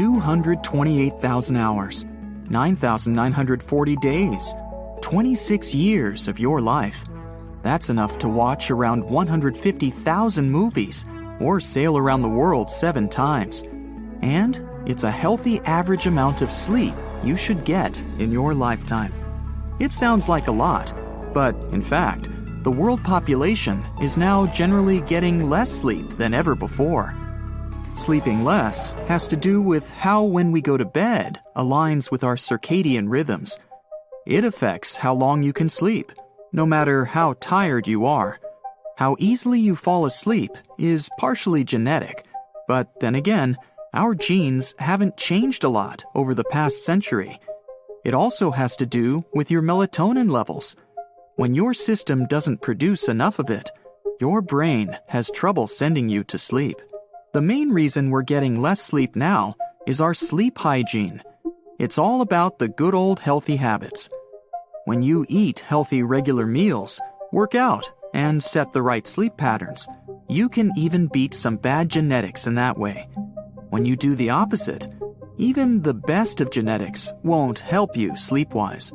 228,000 hours, 9,940 days, 26 years of your life. That's enough to watch around 150,000 movies or sail around the world seven times. And it's a healthy average amount of sleep you should get in your lifetime. It sounds like a lot, but in fact, the world population is now generally getting less sleep than ever before. Sleeping less has to do with how when we go to bed aligns with our circadian rhythms. It affects how long you can sleep, no matter how tired you are. How easily you fall asleep is partially genetic, but then again, our genes haven't changed a lot over the past century. It also has to do with your melatonin levels. When your system doesn't produce enough of it, your brain has trouble sending you to sleep. The main reason we're getting less sleep now is our sleep hygiene. It's all about the good old healthy habits. When you eat healthy regular meals, work out, and set the right sleep patterns, you can even beat some bad genetics in that way. When you do the opposite, even the best of genetics won't help you sleep-wise.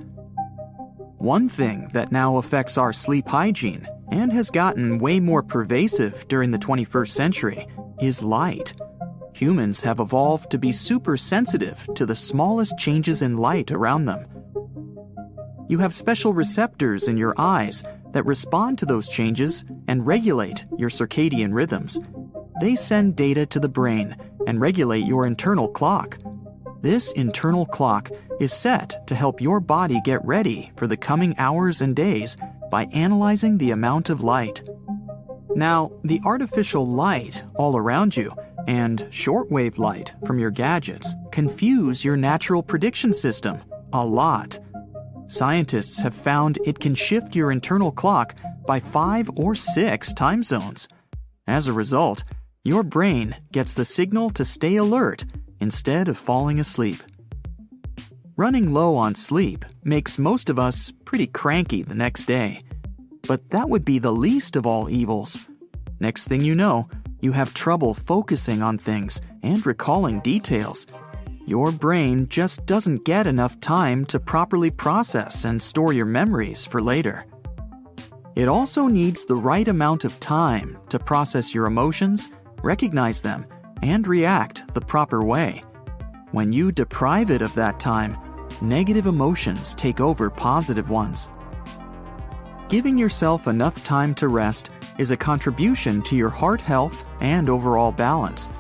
One thing that now affects our sleep hygiene and has gotten way more pervasive during the 21st century is light. Humans have evolved to be super sensitive to the smallest changes in light around them. You have special receptors in your eyes that respond to those changes and regulate your circadian rhythms. They send data to the brain and regulate your internal clock. This internal clock is set to help your body get ready for the coming hours and days by analyzing the amount of light. Now, the artificial light all around you and shortwave light from your gadgets confuse your natural prediction system a lot. Scientists have found it can shift your internal clock by five or six time zones. As a result, your brain gets the signal to stay alert instead of falling asleep. Running low on sleep makes most of us pretty cranky the next day. But that would be the least of all evils. Next thing you know, you have trouble focusing on things and recalling details. Your brain just doesn't get enough time to properly process and store your memories for later. It also needs the right amount of time to process your emotions recognize them, and react the proper way. When you deprive it of that time, negative emotions take over positive ones. Giving yourself enough time to rest is a contribution to your heart health and overall balance.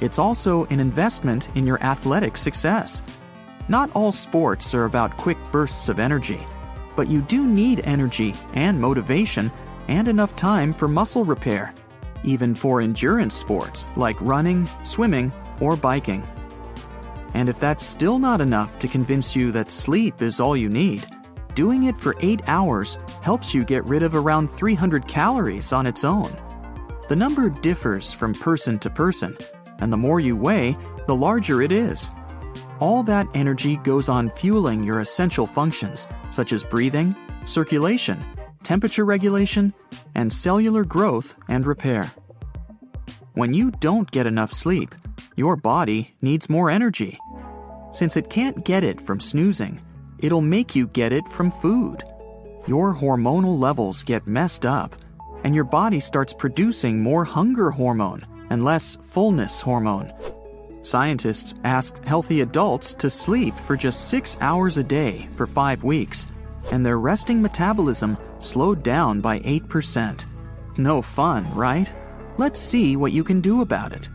It's also an investment in your athletic success. Not all sports are about quick bursts of energy, but you do need energy and motivation and enough time for muscle repair even for endurance sports like running, swimming, or biking. And if that's still not enough to convince you that sleep is all you need, doing it for 8 hours helps you get rid of around 300 calories on its own. The number differs from person to person, and the more you weigh, the larger it is. All that energy goes on fueling your essential functions, such as breathing, circulation, temperature regulation, and cellular growth and repair. When you don't get enough sleep, your body needs more energy. Since it can't get it from snoozing, it'll make you get it from food. Your hormonal levels get messed up, and your body starts producing more hunger hormone and less fullness hormone. Scientists asked healthy adults to sleep for just six hours a day for five weeks and their resting metabolism slowed down by 8%. No fun, right? Let's see what you can do about it.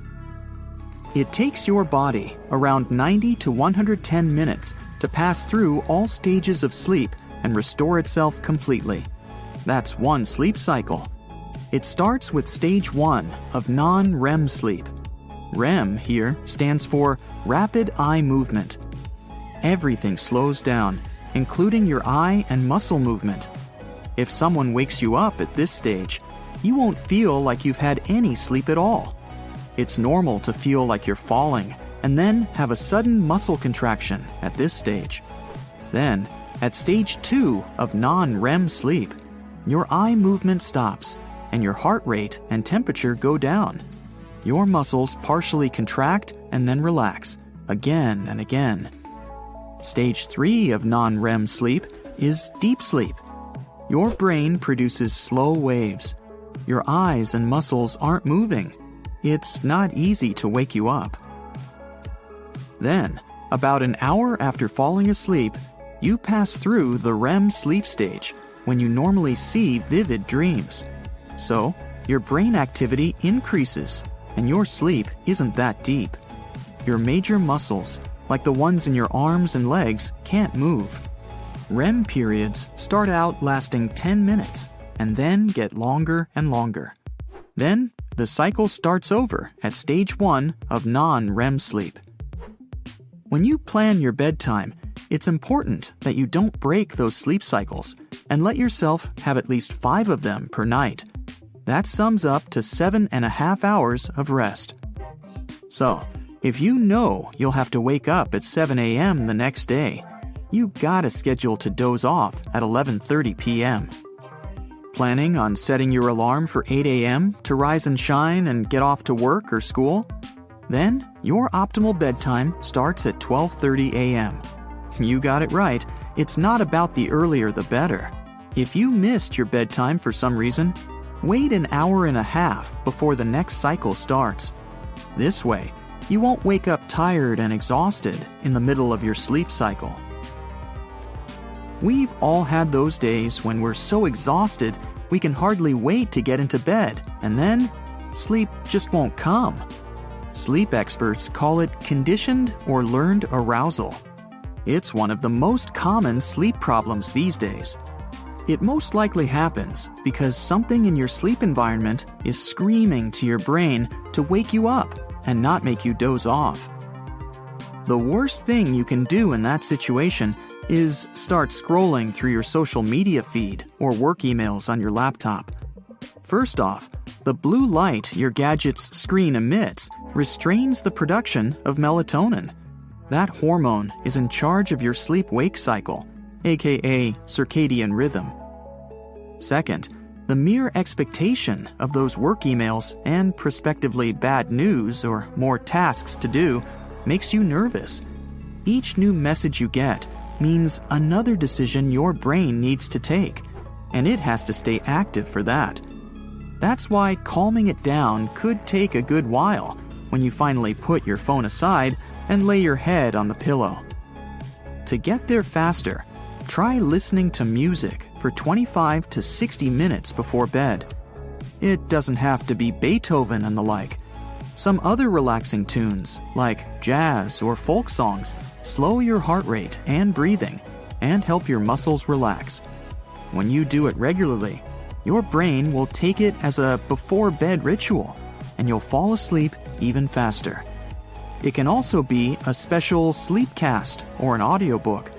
It takes your body around 90 to 110 minutes to pass through all stages of sleep and restore itself completely. That's one sleep cycle. It starts with stage 1 of non REM sleep. REM here stands for rapid eye movement. Everything slows down including your eye and muscle movement. If someone wakes you up at this stage, you won't feel like you've had any sleep at all. It's normal to feel like you're falling and then have a sudden muscle contraction at this stage. Then, at stage 2 of non REM sleep, your eye movement stops and your heart rate and temperature go down. Your muscles partially contract and then relax, again and again. Stage 3 of non REM sleep is deep sleep. Your brain produces slow waves. Your eyes and muscles aren't moving. It's not easy to wake you up. Then, about an hour after falling asleep, you pass through the REM sleep stage when you normally see vivid dreams. So, your brain activity increases and your sleep isn't that deep. Your major muscles, like the ones in your arms and legs, can't move. REM periods start out lasting 10 minutes and then get longer and longer. Then, the cycle starts over at stage 1 of non REM sleep. When you plan your bedtime, it's important that you don't break those sleep cycles and let yourself have at least five of them per night. That sums up to seven and a half hours of rest. So, if you know you'll have to wake up at 7 a.m. the next day, you gotta schedule to doze off at 11:30 p.m. Planning on setting your alarm for 8 a.m. to rise and shine and get off to work or school? Then your optimal bedtime starts at 12:30 a.m. You got it right. It's not about the earlier the better. If you missed your bedtime for some reason, wait an hour and a half before the next cycle starts. This way, you won't wake up tired and exhausted in the middle of your sleep cycle. We've all had those days when we're so exhausted we can hardly wait to get into bed, and then sleep just won't come. Sleep experts call it conditioned or learned arousal. It's one of the most common sleep problems these days. It most likely happens because something in your sleep environment is screaming to your brain to wake you up and not make you doze off. The worst thing you can do in that situation is start scrolling through your social media feed or work emails on your laptop. First off, the blue light your gadget's screen emits restrains the production of melatonin. That hormone is in charge of your sleep wake cycle, aka circadian rhythm. Second, the mere expectation of those work emails and prospectively bad news or more tasks to do makes you nervous. Each new message you get means another decision your brain needs to take, and it has to stay active for that. That's why calming it down could take a good while when you finally put your phone aside and lay your head on the pillow. To get there faster, try listening to music for 25 to 60 minutes before bed. It doesn't have to be Beethoven and the like. Some other relaxing tunes, like jazz or folk songs, slow your heart rate and breathing and help your muscles relax. When you do it regularly, your brain will take it as a before bed ritual and you'll fall asleep even faster. It can also be a special sleep cast or an audiobook,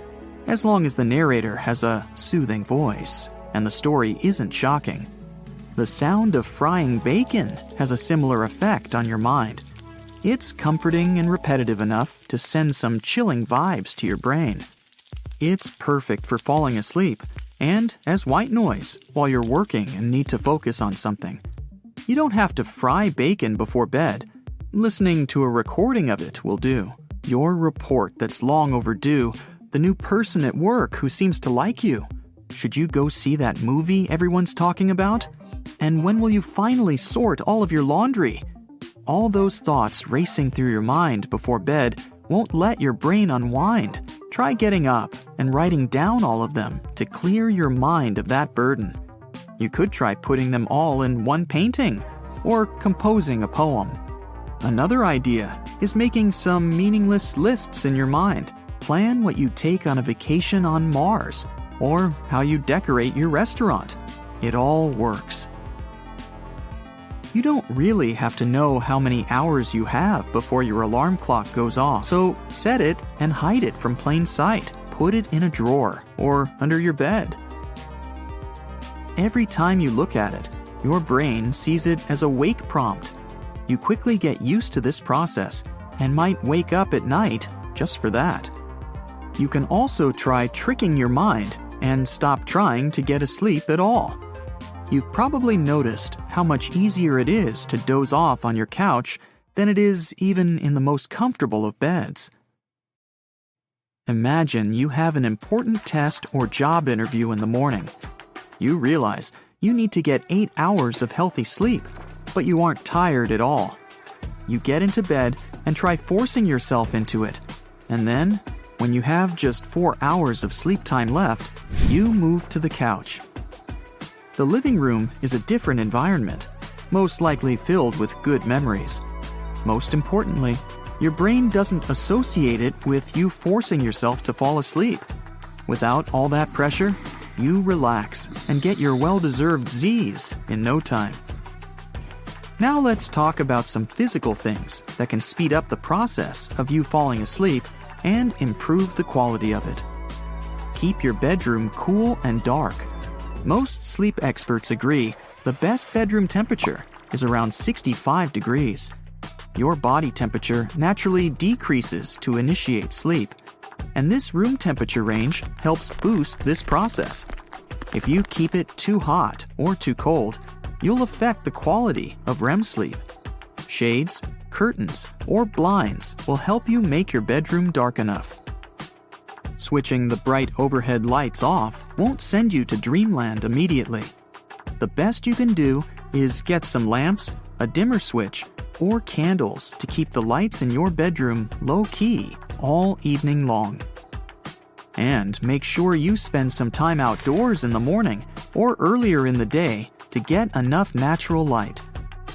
as long as the narrator has a soothing voice and the story isn't shocking. The sound of frying bacon has a similar effect on your mind. It's comforting and repetitive enough to send some chilling vibes to your brain. It's perfect for falling asleep and as white noise while you're working and need to focus on something. You don't have to fry bacon before bed. Listening to a recording of it will do. Your report that's long overdue, the new person at work who seems to like you. Should you go see that movie everyone's talking about? And when will you finally sort all of your laundry? All those thoughts racing through your mind before bed won't let your brain unwind. Try getting up and writing down all of them to clear your mind of that burden. You could try putting them all in one painting or composing a poem. Another idea is making some meaningless lists in your mind. Plan what you take on a vacation on Mars or how you decorate your restaurant. It all works. You don't really have to know how many hours you have before your alarm clock goes off, so set it and hide it from plain sight. Put it in a drawer or under your bed. Every time you look at it, your brain sees it as a wake prompt. You quickly get used to this process and might wake up at night just for that. You can also try tricking your mind and stop trying to get asleep at all. You've probably noticed how much easier it is to doze off on your couch than it is even in the most comfortable of beds. Imagine you have an important test or job interview in the morning. You realize you need to get 8 hours of healthy sleep, but you aren't tired at all. You get into bed and try forcing yourself into it. And then, when you have just 4 hours of sleep time left, you move to the couch. The living room is a different environment, most likely filled with good memories. Most importantly, your brain doesn't associate it with you forcing yourself to fall asleep. Without all that pressure, you relax and get your well deserved Z's in no time. Now let's talk about some physical things that can speed up the process of you falling asleep and improve the quality of it. Keep your bedroom cool and dark. Most sleep experts agree the best bedroom temperature is around 65 degrees. Your body temperature naturally decreases to initiate sleep, and this room temperature range helps boost this process. If you keep it too hot or too cold, you'll affect the quality of REM sleep. Shades, curtains, or blinds will help you make your bedroom dark enough. Switching the bright overhead lights off won't send you to dreamland immediately. The best you can do is get some lamps, a dimmer switch, or candles to keep the lights in your bedroom low key all evening long. And make sure you spend some time outdoors in the morning or earlier in the day to get enough natural light.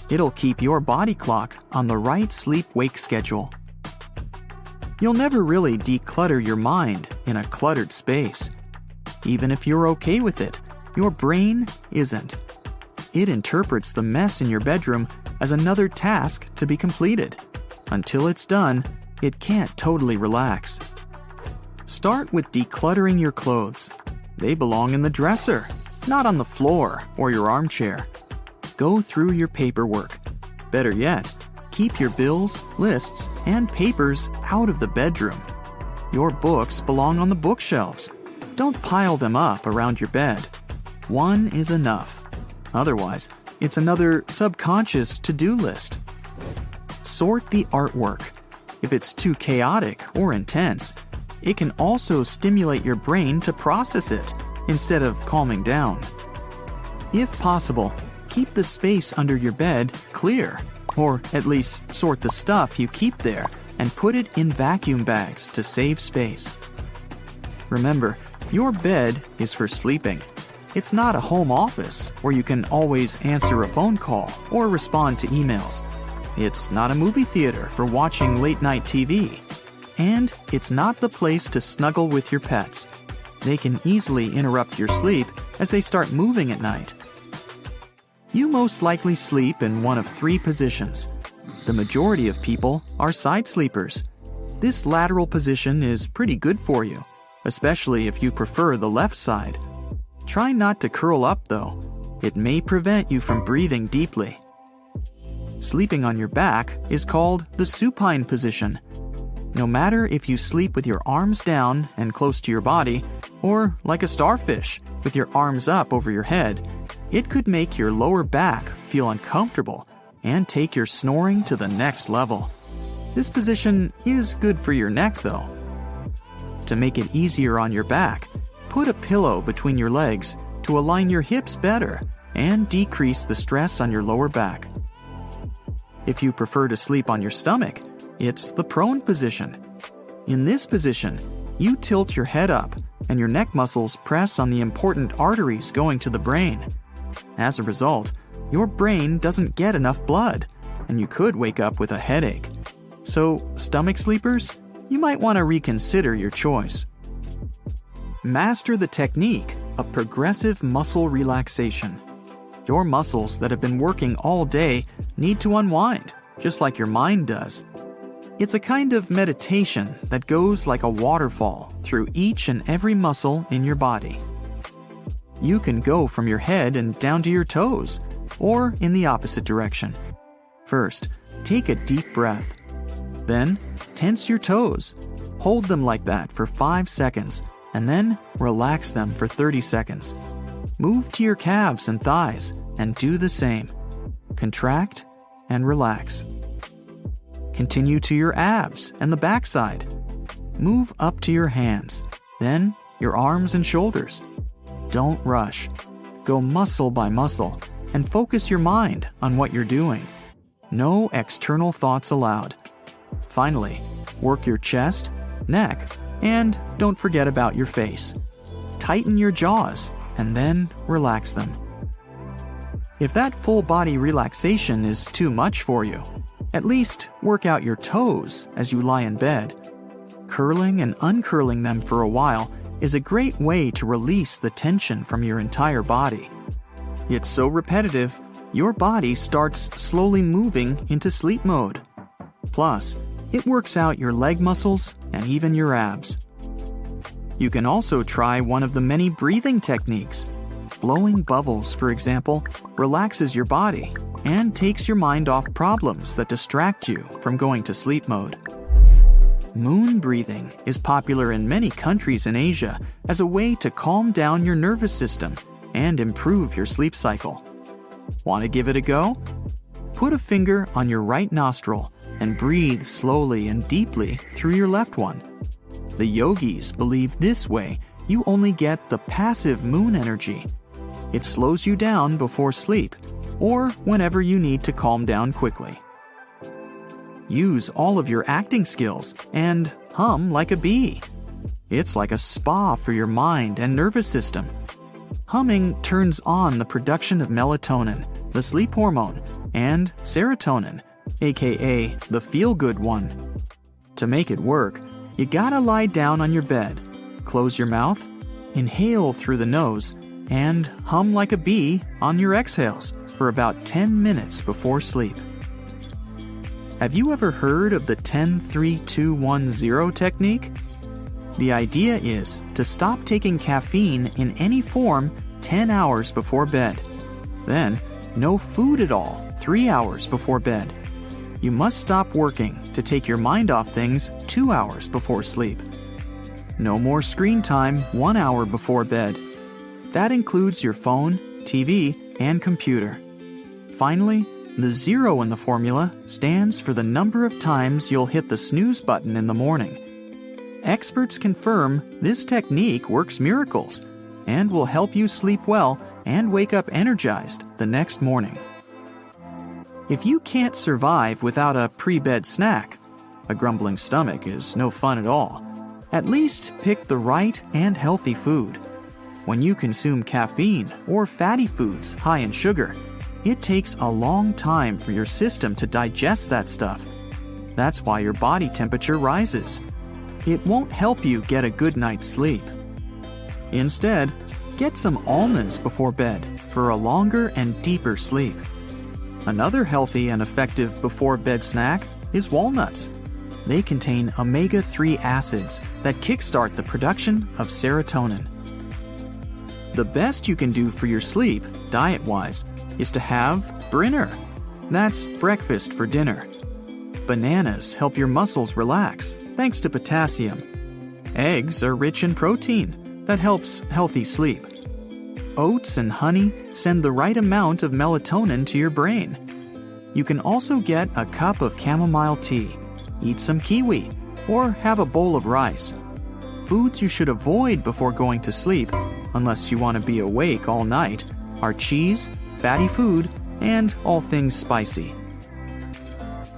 It'll keep your body clock on the right sleep wake schedule. You'll never really declutter your mind in a cluttered space. Even if you're okay with it, your brain isn't. It interprets the mess in your bedroom as another task to be completed. Until it's done, it can't totally relax. Start with decluttering your clothes. They belong in the dresser, not on the floor or your armchair. Go through your paperwork. Better yet, keep your bills, lists, and papers out of the bedroom. Your books belong on the bookshelves. Don't pile them up around your bed. One is enough. Otherwise, it's another subconscious to do list. Sort the artwork. If it's too chaotic or intense, it can also stimulate your brain to process it instead of calming down. If possible, keep the space under your bed clear, or at least sort the stuff you keep there and put it in vacuum bags to save space. Remember, your bed is for sleeping. It's not a home office where you can always answer a phone call or respond to emails. It's not a movie theater for watching late night TV. And it's not the place to snuggle with your pets. They can easily interrupt your sleep as they start moving at night. You most likely sleep in one of three positions. The majority of people are side sleepers. This lateral position is pretty good for you, especially if you prefer the left side. Try not to curl up though. It may prevent you from breathing deeply. Sleeping on your back is called the supine position. No matter if you sleep with your arms down and close to your body, or like a starfish, with your arms up over your head, it could make your lower back feel uncomfortable and take your snoring to the next level. This position is good for your neck though. To make it easier on your back, put a pillow between your legs to align your hips better and decrease the stress on your lower back. If you prefer to sleep on your stomach, it's the prone position. In this position, you tilt your head up and your neck muscles press on the important arteries going to the brain. As a result, your brain doesn't get enough blood, and you could wake up with a headache. So, stomach sleepers, you might want to reconsider your choice. Master the technique of progressive muscle relaxation. Your muscles that have been working all day need to unwind, just like your mind does. It's a kind of meditation that goes like a waterfall through each and every muscle in your body. You can go from your head and down to your toes, or in the opposite direction. First, take a deep breath. Then, tense your toes. Hold them like that for 5 seconds, and then relax them for 30 seconds. Move to your calves and thighs, and do the same. Contract and relax. Continue to your abs and the backside. move up to your hands, then your arms and shoulders. Don't rush. Go muscle by muscle and focus your mind on what you're doing. No external thoughts allowed. Finally, work your chest, neck, and don't forget about your face. Tighten your jaws and then relax them. If that full body relaxation is too much for you, at least work out your toes as you lie in bed. Curling and uncurling them for a while is a great way to release the tension from your entire body. It's so repetitive, your body starts slowly moving into sleep mode. Plus, it works out your leg muscles and even your abs. You can also try one of the many breathing techniques. Blowing bubbles, for example, relaxes your body and takes your mind off problems that distract you from going to sleep mode. Moon breathing is popular in many countries in Asia as a way to calm down your nervous system and improve your sleep cycle. Want to give it a go? Put a finger on your right nostril and breathe slowly and deeply through your left one. The yogis believe this way you only get the passive moon energy. It slows you down before sleep or whenever you need to calm down quickly. Use all of your acting skills and hum like a bee. It's like a spa for your mind and nervous system. Humming turns on the production of melatonin, the sleep hormone, and serotonin, aka the feel good one. To make it work, you gotta lie down on your bed, close your mouth, inhale through the nose, and hum like a bee on your exhales for about 10 minutes before sleep. Have you ever heard of the 10 3 2 1 0 technique? The idea is to stop taking caffeine in any form 10 hours before bed. Then, no food at all 3 hours before bed. You must stop working to take your mind off things 2 hours before sleep. No more screen time 1 hour before bed. That includes your phone, TV, and computer. Finally, the zero in the formula stands for the number of times you'll hit the snooze button in the morning. Experts confirm this technique works miracles and will help you sleep well and wake up energized the next morning. If you can't survive without a pre bed snack, a grumbling stomach is no fun at all. At least pick the right and healthy food. When you consume caffeine or fatty foods high in sugar, it takes a long time for your system to digest that stuff. That's why your body temperature rises. It won't help you get a good night's sleep. Instead, get some almonds before bed for a longer and deeper sleep. Another healthy and effective before bed snack is walnuts. They contain omega 3 acids that kickstart the production of serotonin. The best you can do for your sleep, diet wise, is to have Brinner. That's breakfast for dinner. Bananas help your muscles relax thanks to potassium. Eggs are rich in protein that helps healthy sleep. Oats and honey send the right amount of melatonin to your brain. You can also get a cup of chamomile tea, eat some kiwi, or have a bowl of rice. Foods you should avoid before going to sleep, unless you want to be awake all night, are cheese, fatty food, and all things spicy.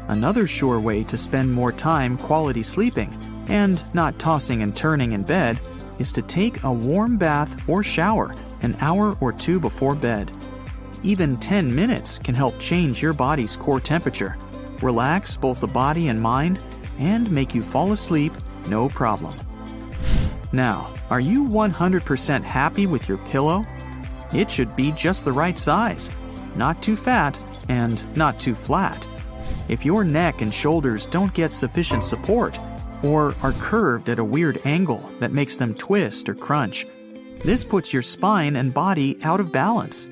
Another sure way to spend more time quality sleeping and not tossing and turning in bed is to take a warm bath or shower an hour or two before bed. Even 10 minutes can help change your body's core temperature, relax both the body and mind, and make you fall asleep no problem. Now, are you 100% happy with your pillow? It should be just the right size, not too fat and not too flat. If your neck and shoulders don't get sufficient support, or are curved at a weird angle that makes them twist or crunch, this puts your spine and body out of balance.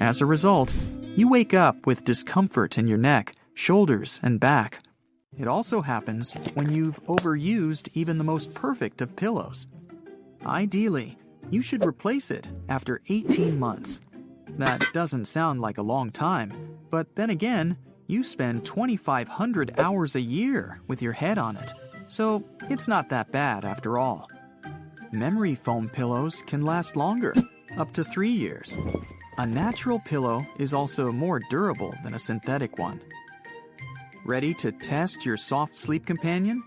As a result, you wake up with discomfort in your neck, shoulders, and back. It also happens when you've overused even the most perfect of pillows. Ideally, you should replace it after 18 months. That doesn't sound like a long time, but then again, you spend 2,500 hours a year with your head on it. so it's not that bad after all. Memory foam pillows can last longer, up to three years. A natural pillow is also more durable than a synthetic one. Ready to test your soft sleep companion?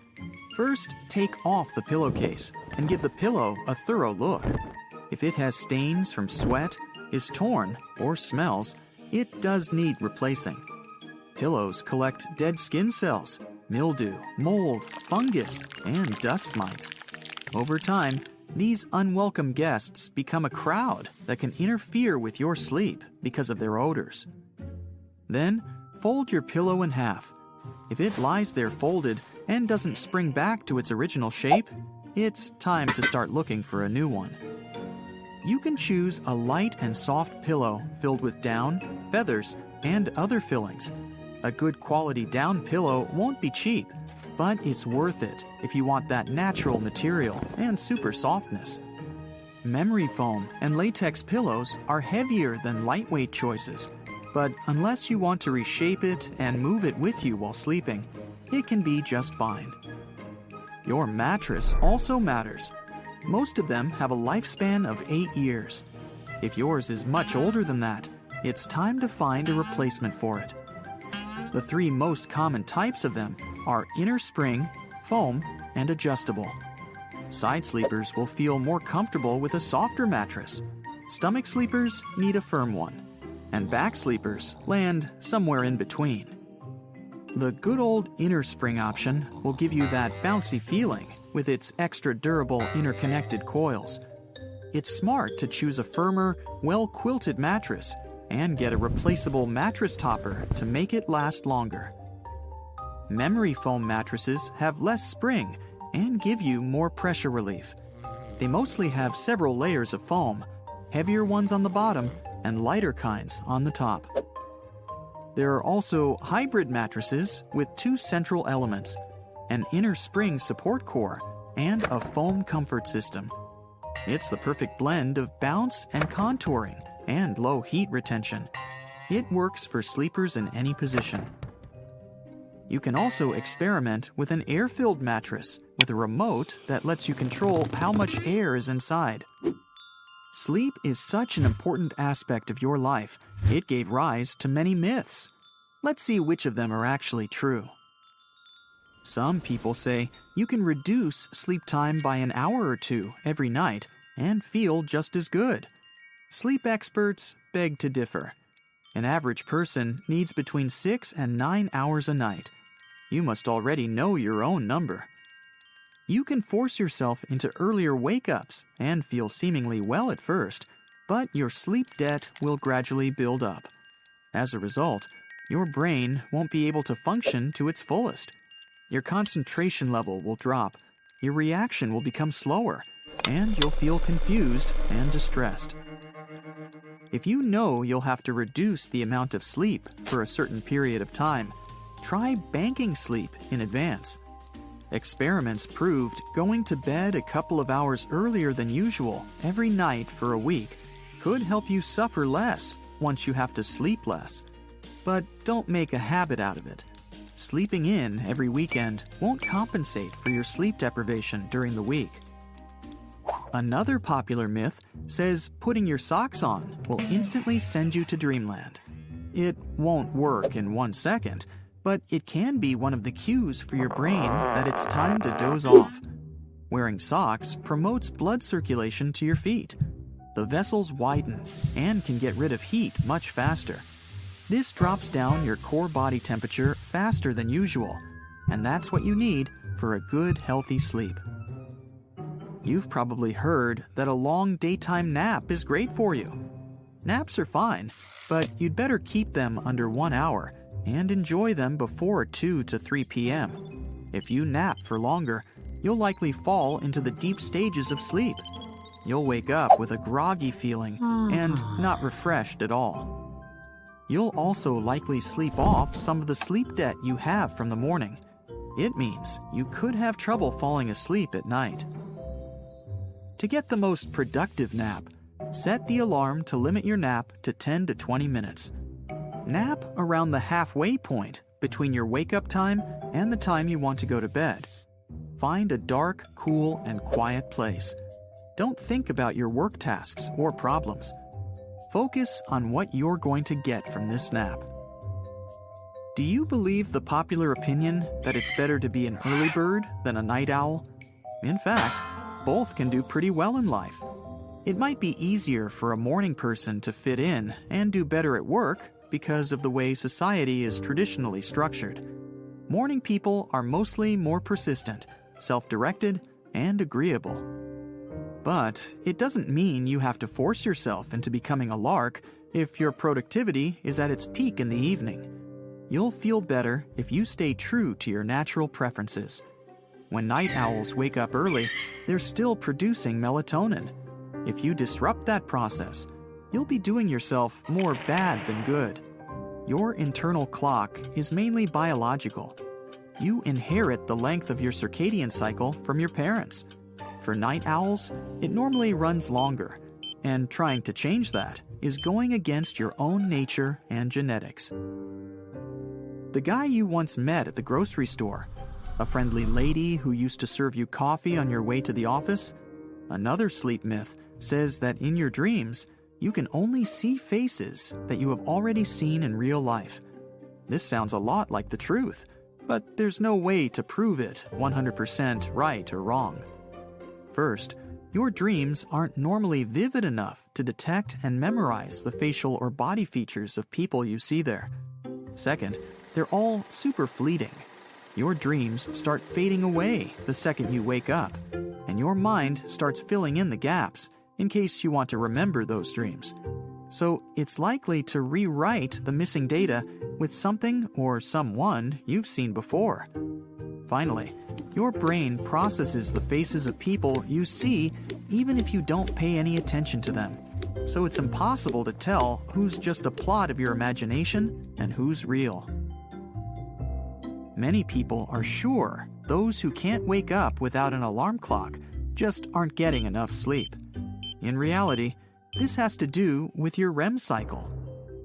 First, take off the pillowcase and give the pillow a thorough look. If it has stains from sweat, is torn, or smells, it does need replacing. Pillows collect dead skin cells, mildew, mold, fungus, and dust mites. Over time, these unwelcome guests become a crowd that can interfere with your sleep because of their odors. Then, fold your pillow in half. If it lies there folded and doesn't spring back to its original shape, it's time to start looking for a new one. You can choose a light and soft pillow filled with down, feathers, and other fillings. A good quality down pillow won't be cheap, but it's worth it if you want that natural material and super softness. Memory foam and latex pillows are heavier than lightweight choices, but unless you want to reshape it and move it with you while sleeping, it can be just fine. Your mattress also matters. Most of them have a lifespan of 8 years. If yours is much older than that, it's time to find a replacement for it. The three most common types of them are inner spring, foam, and adjustable. Side sleepers will feel more comfortable with a softer mattress. Stomach sleepers need a firm one. And back sleepers land somewhere in between. The good old inner spring option will give you that bouncy feeling with its extra durable interconnected coils. It's smart to choose a firmer, well quilted mattress and get a replaceable mattress topper to make it last longer. Memory foam mattresses have less spring and give you more pressure relief. They mostly have several layers of foam, heavier ones on the bottom and lighter kinds on the top. There are also hybrid mattresses with two central elements an inner spring support core, and a foam comfort system. It's the perfect blend of bounce and contouring and low heat retention. It works for sleepers in any position. You can also experiment with an air filled mattress with a remote that lets you control how much air is inside. Sleep is such an important aspect of your life, it gave rise to many myths. Let's see which of them are actually true. Some people say you can reduce sleep time by an hour or two every night and feel just as good. Sleep experts beg to differ. An average person needs between 6 and 9 hours a night. You must already know your own number. You can force yourself into earlier wake ups and feel seemingly well at first, but your sleep debt will gradually build up. As a result, your brain won't be able to function to its fullest. Your concentration level will drop, your reaction will become slower, and you'll feel confused and distressed. If you know you'll have to reduce the amount of sleep for a certain period of time, try banking sleep in advance. Experiments proved going to bed a couple of hours earlier than usual every night for a week could help you suffer less once you have to sleep less. But don't make a habit out of it. Sleeping in every weekend won't compensate for your sleep deprivation during the week. Another popular myth says putting your socks on will instantly send you to dreamland. It won't work in one second, but it can be one of the cues for your brain that it's time to doze off. Wearing socks promotes blood circulation to your feet. The vessels widen and can get rid of heat much faster. This drops down your core body temperature faster than usual, and that's what you need for a good, healthy sleep. You've probably heard that a long daytime nap is great for you. Naps are fine, but you'd better keep them under one hour and enjoy them before 2 to 3 p.m. If you nap for longer, you'll likely fall into the deep stages of sleep. You'll wake up with a groggy feeling and hmm. not refreshed at all. You'll also likely sleep off some of the sleep debt you have from the morning. It means you could have trouble falling asleep at night. To get the most productive nap, set the alarm to limit your nap to 10 to 20 minutes. Nap around the halfway point between your wake up time and the time you want to go to bed. find a dark, cool, and quiet place. Don't think about your work tasks or problems. Focus on what you're going to get from this nap. Do you believe the popular opinion that it's better to be an early bird than a night owl? In fact, both can do pretty well in life. It might be easier for a morning person to fit in and do better at work because of the way society is traditionally structured. Morning people are mostly more persistent, self directed, and agreeable. But it doesn't mean you have to force yourself into becoming a lark if your productivity is at its peak in the evening. You'll feel better if you stay true to your natural preferences. When night owls wake up early, they're still producing melatonin. If you disrupt that process, you'll be doing yourself more bad than good. Your internal clock is mainly biological. You inherit the length of your circadian cycle from your parents. For night owls, it normally runs longer, and trying to change that is going against your own nature and genetics. The guy you once met at the grocery store, a friendly lady who used to serve you coffee on your way to the office, Another sleep myth says that in your dreams, you can only see faces that you have already seen in real life. This sounds a lot like the truth, but there's no way to prove it 100% right or wrong. First, your dreams aren't normally vivid enough to detect and memorize the facial or body features of people you see there. Second, they're all super fleeting. Your dreams start fading away the second you wake up and your mind starts filling in the gaps in case you want to remember those dreams. So it's likely to rewrite the missing data with something or someone you've seen before. Finally, your brain processes the faces of people you see even if you don't pay any attention to them. So it's impossible to tell who's just a plot of your imagination and who's real. Many people are sure those who can't wake up without an alarm clock just aren't getting enough sleep. In reality, this has to do with your REM cycle.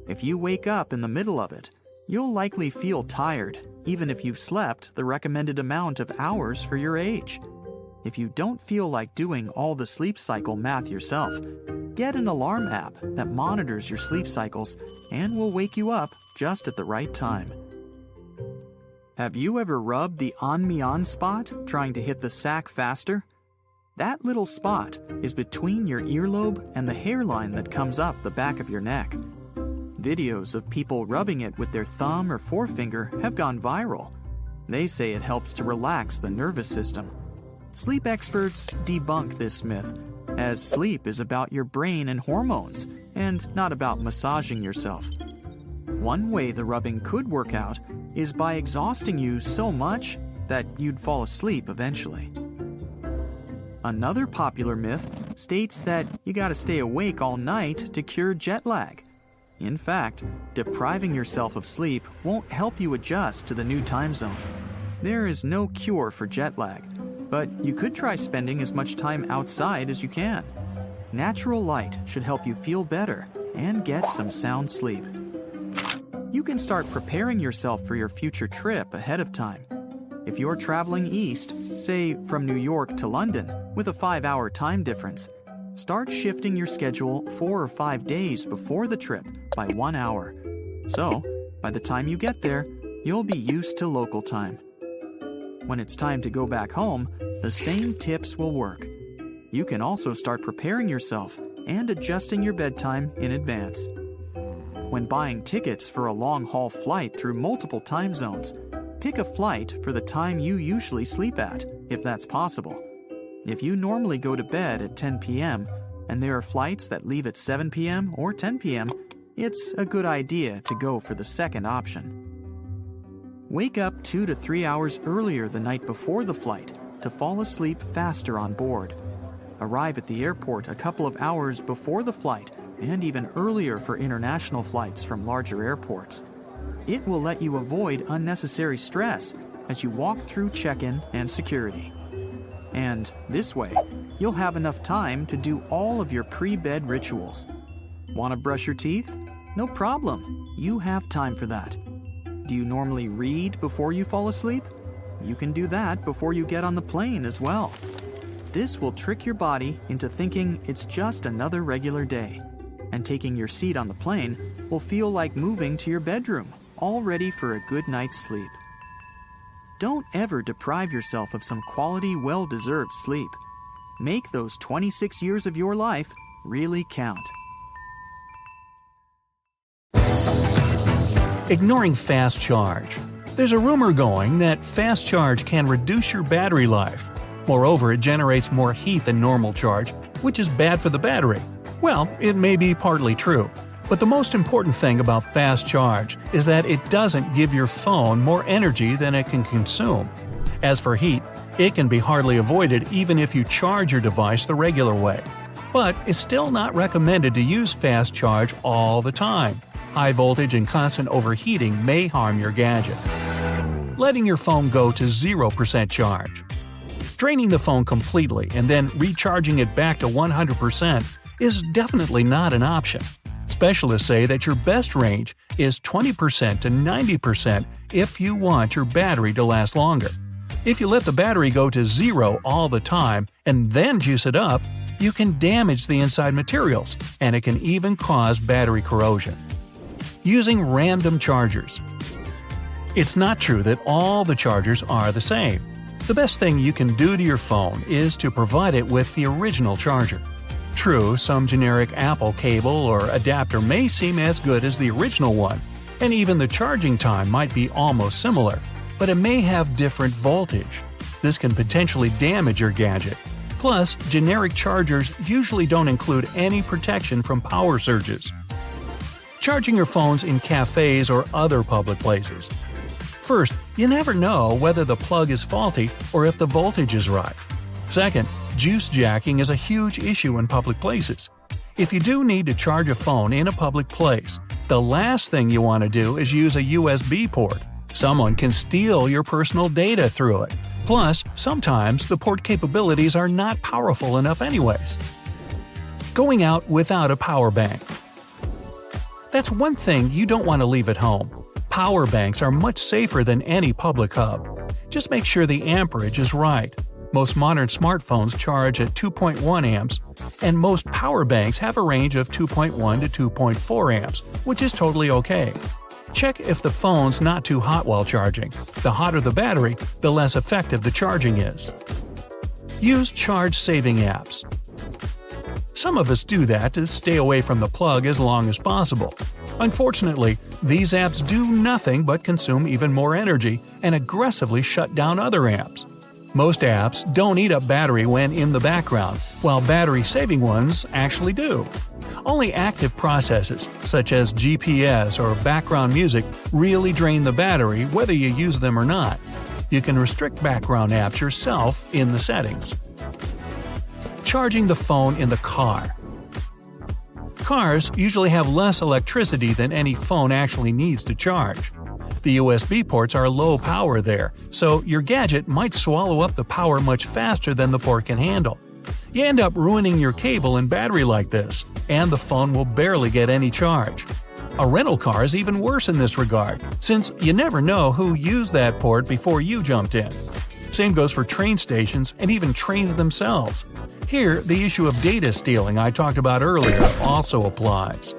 If you wake up in the middle of it, you'll likely feel tired, even if you've slept the recommended amount of hours for your age. If you don't feel like doing all the sleep cycle math yourself, get an alarm app that monitors your sleep cycles and will wake you up just at the right time. Have you ever rubbed the Anmian spot trying to hit the sack faster? That little spot is between your earlobe and the hairline that comes up the back of your neck. Videos of people rubbing it with their thumb or forefinger have gone viral. They say it helps to relax the nervous system. Sleep experts debunk this myth, as sleep is about your brain and hormones, and not about massaging yourself. One way the rubbing could work out is by exhausting you so much that you'd fall asleep eventually. Another popular myth states that you gotta stay awake all night to cure jet lag. In fact, depriving yourself of sleep won't help you adjust to the new time zone. There is no cure for jet lag, but you could try spending as much time outside as you can. Natural light should help you feel better and get some sound sleep you can start preparing yourself for your future trip ahead of time. If you're traveling east, say from New York to London, with a five hour time difference, start shifting your schedule four or five days before the trip by one hour. So, by the time you get there, you'll be used to local time. When it's time to go back home, the same tips will work. You can also start preparing yourself and adjusting your bedtime in advance when buying tickets for a long haul flight through multiple time zones. Pick a flight for the time you usually sleep at, if that's possible. If you normally go to bed at 10 p.m., and there are flights that leave at 7 p.m. or 10 p.m., it's a good idea to go for the second option. Wake up two to three hours earlier the night before the flight to fall asleep faster on board. Arrive at the airport a couple of hours before the flight and even earlier for international flights from larger airports. It will let you avoid unnecessary stress as you walk through check in and security. And this way, you'll have enough time to do all of your pre bed rituals. Want to brush your teeth? No problem. You have time for that. Do you normally read before you fall asleep? you can do that before you get on the plane as well. This will trick your body into thinking it's just another regular day, and taking your seat on the plane will feel like moving to your bedroom, all ready for a good night's sleep. Don't ever deprive yourself of some quality, well deserved sleep. Make those 26 years of your life really count. Ignoring fast charge. There's a rumor going that fast charge can reduce your battery life. Moreover, it generates more heat than normal charge, which is bad for the battery. Well, it may be partly true. But the most important thing about fast charge is that it doesn't give your phone more energy than it can consume. As for heat, it can be hardly avoided even if you charge your device the regular way. But it's still not recommended to use fast charge all the time. High voltage and constant overheating may harm your gadget. Letting your phone go to 0% charge. Draining the phone completely and then recharging it back to 100% is definitely not an option. Specialists say that your best range is 20% to 90% if you want your battery to last longer. If you let the battery go to zero all the time and then juice it up, you can damage the inside materials, and it can even cause battery corrosion. Using random chargers. It's not true that all the chargers are the same. The best thing you can do to your phone is to provide it with the original charger. True, some generic Apple cable or adapter may seem as good as the original one, and even the charging time might be almost similar, but it may have different voltage. This can potentially damage your gadget. Plus, generic chargers usually don't include any protection from power surges. Charging your phones in cafes or other public places. First, you never know whether the plug is faulty or if the voltage is right. Second, juice jacking is a huge issue in public places. If you do need to charge a phone in a public place, the last thing you want to do is use a USB port. Someone can steal your personal data through it. Plus, sometimes the port capabilities are not powerful enough, anyways. Going out without a power bank. That's one thing you don't want to leave at home. Power banks are much safer than any public hub. Just make sure the amperage is right. Most modern smartphones charge at 2.1 amps, and most power banks have a range of 2.1 to 2.4 amps, which is totally okay. Check if the phone's not too hot while charging. The hotter the battery, the less effective the charging is. Use charge saving apps. Some of us do that to stay away from the plug as long as possible. Unfortunately, these apps do nothing but consume even more energy and aggressively shut down other apps. Most apps don't eat up battery when in the background, while battery saving ones actually do. Only active processes, such as GPS or background music, really drain the battery whether you use them or not. You can restrict background apps yourself in the settings. Charging the phone in the car. Cars usually have less electricity than any phone actually needs to charge. The USB ports are low power there, so your gadget might swallow up the power much faster than the port can handle. You end up ruining your cable and battery like this, and the phone will barely get any charge. A rental car is even worse in this regard, since you never know who used that port before you jumped in. Same goes for train stations and even trains themselves. Here, the issue of data stealing I talked about earlier also applies.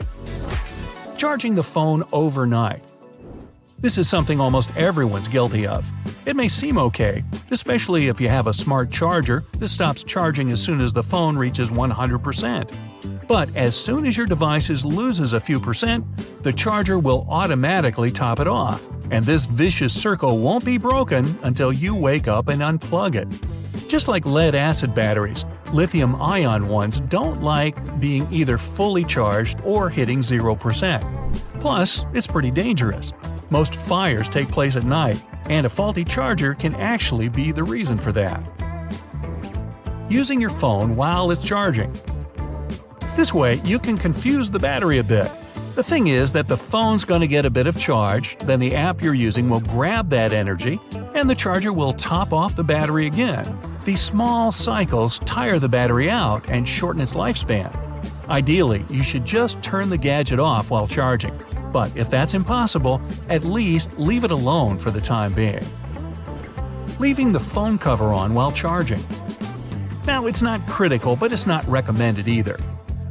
Charging the phone overnight. This is something almost everyone's guilty of. It may seem okay, especially if you have a smart charger that stops charging as soon as the phone reaches 100%. But as soon as your device loses a few percent, the charger will automatically top it off, and this vicious circle won't be broken until you wake up and unplug it. Just like lead acid batteries, lithium ion ones don't like being either fully charged or hitting 0%. Plus, it's pretty dangerous. Most fires take place at night, and a faulty charger can actually be the reason for that. Using your phone while it's charging. This way, you can confuse the battery a bit. The thing is that the phone's going to get a bit of charge, then the app you're using will grab that energy, and the charger will top off the battery again. These small cycles tire the battery out and shorten its lifespan. Ideally, you should just turn the gadget off while charging. But if that's impossible, at least leave it alone for the time being. leaving the phone cover on while charging. Now, it's not critical, but it's not recommended either.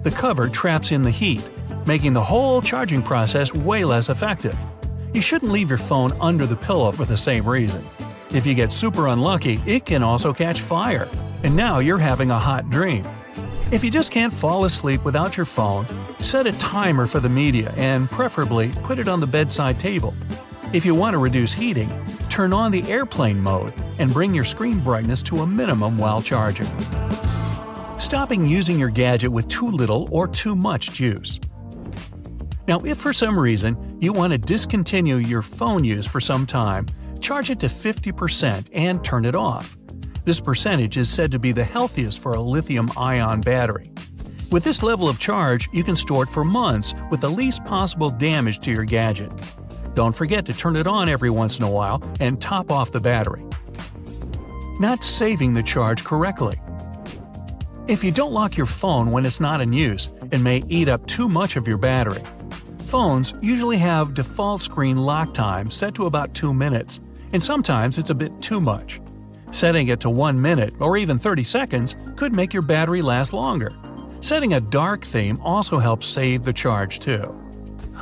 The cover traps in the heat, making the whole charging process way less effective. You shouldn't leave your phone under the pillow for the same reason. If you get super unlucky, it can also catch fire, and now you're having a hot dream. If you just can't fall asleep without your phone, set a timer for the media and preferably put it on the bedside table. If you want to reduce heating, turn on the airplane mode and bring your screen brightness to a minimum while charging. Stopping using your gadget with too little or too much juice. Now, if for some reason you want to discontinue your phone use for some time, charge it to 50% and turn it off. This percentage is said to be the healthiest for a lithium ion battery. With this level of charge, you can store it for months with the least possible damage to your gadget. Don't forget to turn it on every once in a while and top off the battery. Not saving the charge correctly. If you don't lock your phone when it's not in use, it may eat up too much of your battery. Phones usually have default screen lock time set to about 2 minutes, and sometimes it's a bit too much. Setting it to 1 minute or even 30 seconds could make your battery last longer. Setting a dark theme also helps save the charge too.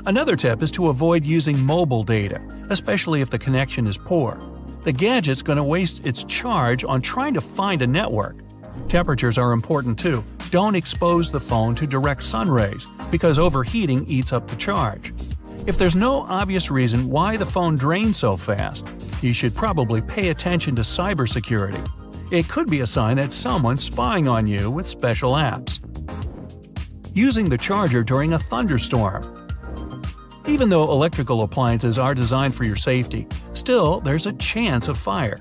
Another tip is to avoid using mobile data, especially if the connection is poor. The gadget's going to waste its charge on trying to find a network. Temperatures are important too. Don't expose the phone to direct sun rays because overheating eats up the charge. If there's no obvious reason why the phone drains so fast, you should probably pay attention to cybersecurity. It could be a sign that someone's spying on you with special apps. Using the charger during a thunderstorm. Even though electrical appliances are designed for your safety, still there's a chance of fire.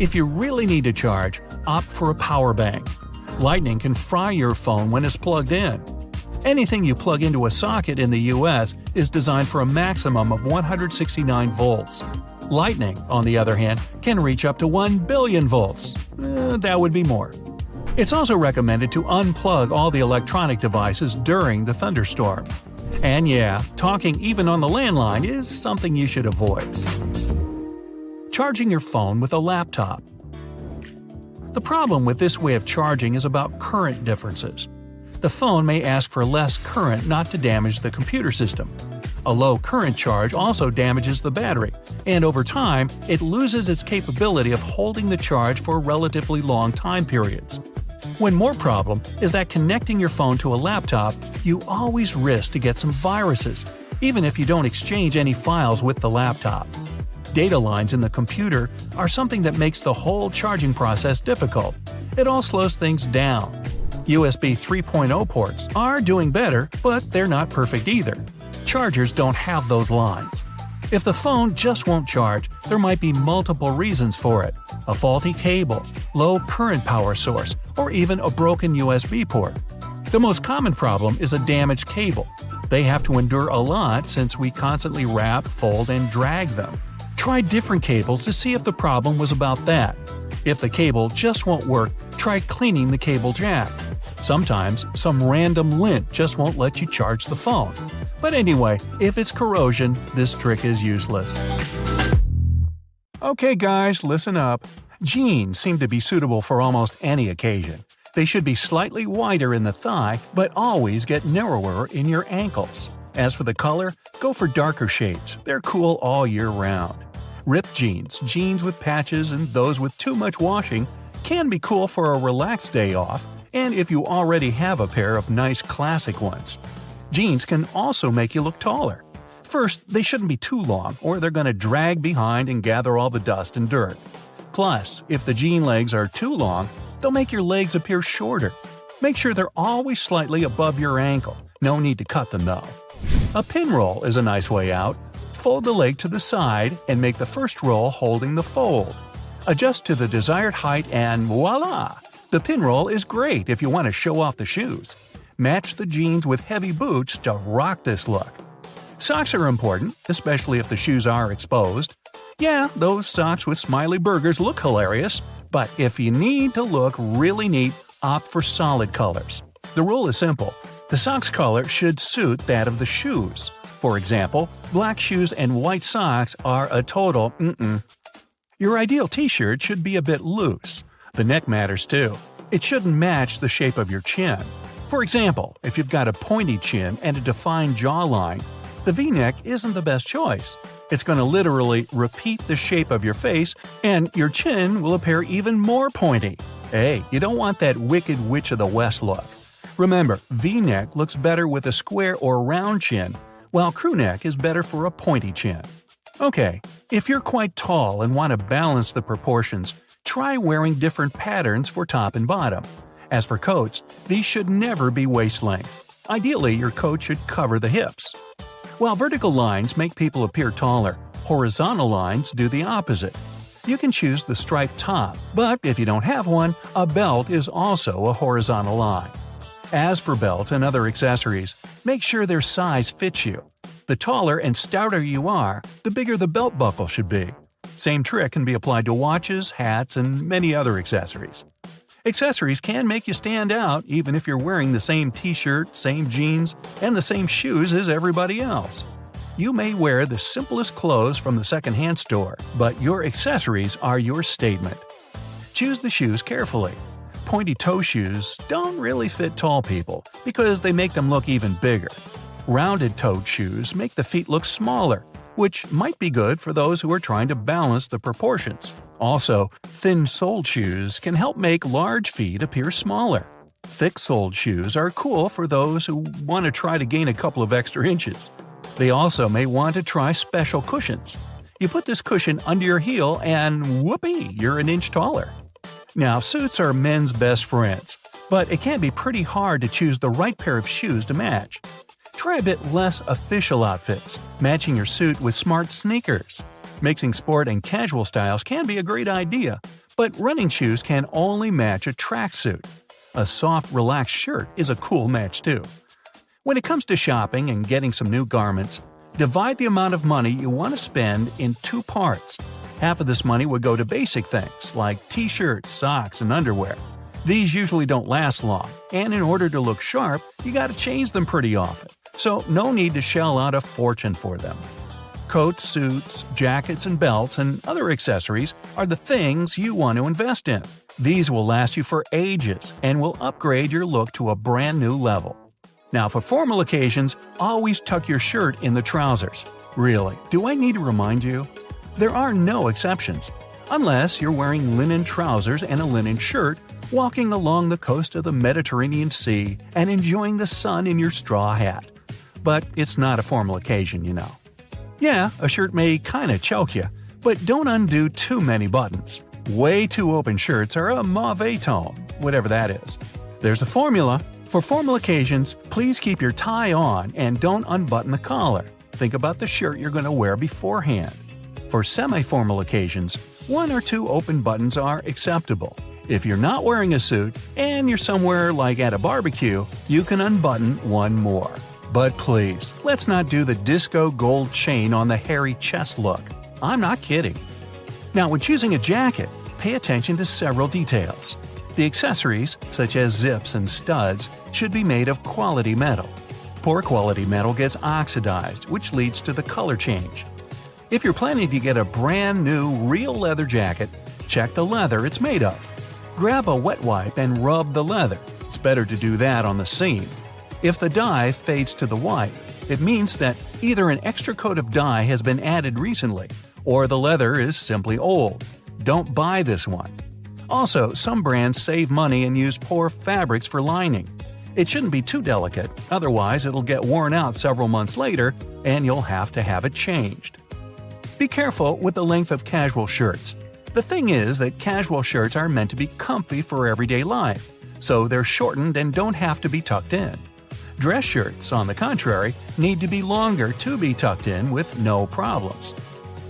If you really need to charge, opt for a power bank. Lightning can fry your phone when it's plugged in. Anything you plug into a socket in the US is designed for a maximum of 169 volts. Lightning, on the other hand, can reach up to 1 billion volts. Eh, that would be more. It's also recommended to unplug all the electronic devices during the thunderstorm. And yeah, talking even on the landline is something you should avoid. Charging your phone with a laptop. The problem with this way of charging is about current differences. The phone may ask for less current not to damage the computer system. A low current charge also damages the battery, and over time, it loses its capability of holding the charge for relatively long time periods. One more problem is that connecting your phone to a laptop, you always risk to get some viruses, even if you don't exchange any files with the laptop. Data lines in the computer are something that makes the whole charging process difficult. It all slows things down. USB 3.0 ports are doing better, but they're not perfect either. Chargers don't have those lines. If the phone just won't charge, there might be multiple reasons for it a faulty cable, low current power source, or even a broken USB port. The most common problem is a damaged cable. They have to endure a lot since we constantly wrap, fold, and drag them. Try different cables to see if the problem was about that. If the cable just won't work, try cleaning the cable jack. Sometimes, some random lint just won't let you charge the phone. But anyway, if it's corrosion, this trick is useless. Okay, guys, listen up. Jeans seem to be suitable for almost any occasion. They should be slightly wider in the thigh, but always get narrower in your ankles. As for the color, go for darker shades. They're cool all year round. Ripped jeans, jeans with patches, and those with too much washing can be cool for a relaxed day off, and if you already have a pair of nice classic ones. Jeans can also make you look taller. First, they shouldn't be too long, or they're going to drag behind and gather all the dust and dirt. Plus, if the jean legs are too long, they'll make your legs appear shorter. Make sure they're always slightly above your ankle. No need to cut them though. A pin roll is a nice way out. Fold the leg to the side and make the first roll holding the fold. Adjust to the desired height and voila! The pin roll is great if you want to show off the shoes. Match the jeans with heavy boots to rock this look. Socks are important, especially if the shoes are exposed. Yeah, those socks with smiley burgers look hilarious, but if you need to look really neat, opt for solid colors. The rule is simple the sock's color should suit that of the shoes. For example, black shoes and white socks are a total mm-mm. Your ideal t shirt should be a bit loose. The neck matters too. It shouldn't match the shape of your chin. For example, if you've got a pointy chin and a defined jawline, the v neck isn't the best choice. It's going to literally repeat the shape of your face, and your chin will appear even more pointy. Hey, you don't want that wicked witch of the West look. Remember, v neck looks better with a square or round chin, while crew neck is better for a pointy chin. Okay, if you're quite tall and want to balance the proportions, try wearing different patterns for top and bottom. As for coats, these should never be waist length. Ideally, your coat should cover the hips. While vertical lines make people appear taller, horizontal lines do the opposite. You can choose the striped top, but if you don't have one, a belt is also a horizontal line. As for belts and other accessories, make sure their size fits you. The taller and stouter you are, the bigger the belt buckle should be. Same trick can be applied to watches, hats, and many other accessories. Accessories can make you stand out even if you're wearing the same t shirt, same jeans, and the same shoes as everybody else. You may wear the simplest clothes from the secondhand store, but your accessories are your statement. Choose the shoes carefully. Pointy toe shoes don't really fit tall people because they make them look even bigger. Rounded toed shoes make the feet look smaller, which might be good for those who are trying to balance the proportions. Also, thin soled shoes can help make large feet appear smaller. Thick soled shoes are cool for those who want to try to gain a couple of extra inches. They also may want to try special cushions. You put this cushion under your heel and whoopee, you're an inch taller. Now, suits are men's best friends, but it can be pretty hard to choose the right pair of shoes to match. Try a bit less official outfits, matching your suit with smart sneakers. Mixing sport and casual styles can be a great idea, but running shoes can only match a tracksuit. A soft, relaxed shirt is a cool match too. When it comes to shopping and getting some new garments, divide the amount of money you want to spend in two parts. Half of this money would go to basic things like t shirts, socks, and underwear. These usually don't last long, and in order to look sharp, you gotta change them pretty often, so no need to shell out a fortune for them. Coats, suits, jackets, and belts, and other accessories are the things you want to invest in. These will last you for ages and will upgrade your look to a brand new level. Now, for formal occasions, always tuck your shirt in the trousers. Really, do I need to remind you? There are no exceptions. Unless you're wearing linen trousers and a linen shirt, walking along the coast of the Mediterranean Sea and enjoying the sun in your straw hat. But it's not a formal occasion, you know. Yeah, a shirt may kinda choke you, but don't undo too many buttons. Way too open shirts are a mauve tone, whatever that is. There's a formula. For formal occasions, please keep your tie on and don't unbutton the collar. Think about the shirt you're going to wear beforehand. For semi formal occasions, one or two open buttons are acceptable. If you're not wearing a suit and you're somewhere like at a barbecue, you can unbutton one more. But please, let's not do the disco gold chain on the hairy chest look. I'm not kidding. Now, when choosing a jacket, pay attention to several details. The accessories, such as zips and studs, should be made of quality metal. Poor quality metal gets oxidized, which leads to the color change. If you're planning to get a brand new, real leather jacket, check the leather it's made of. Grab a wet wipe and rub the leather. It's better to do that on the seam. If the dye fades to the white, it means that either an extra coat of dye has been added recently, or the leather is simply old. Don't buy this one. Also, some brands save money and use poor fabrics for lining. It shouldn't be too delicate, otherwise, it'll get worn out several months later and you'll have to have it changed. Be careful with the length of casual shirts. The thing is that casual shirts are meant to be comfy for everyday life, so they're shortened and don't have to be tucked in. Dress shirts, on the contrary, need to be longer to be tucked in with no problems.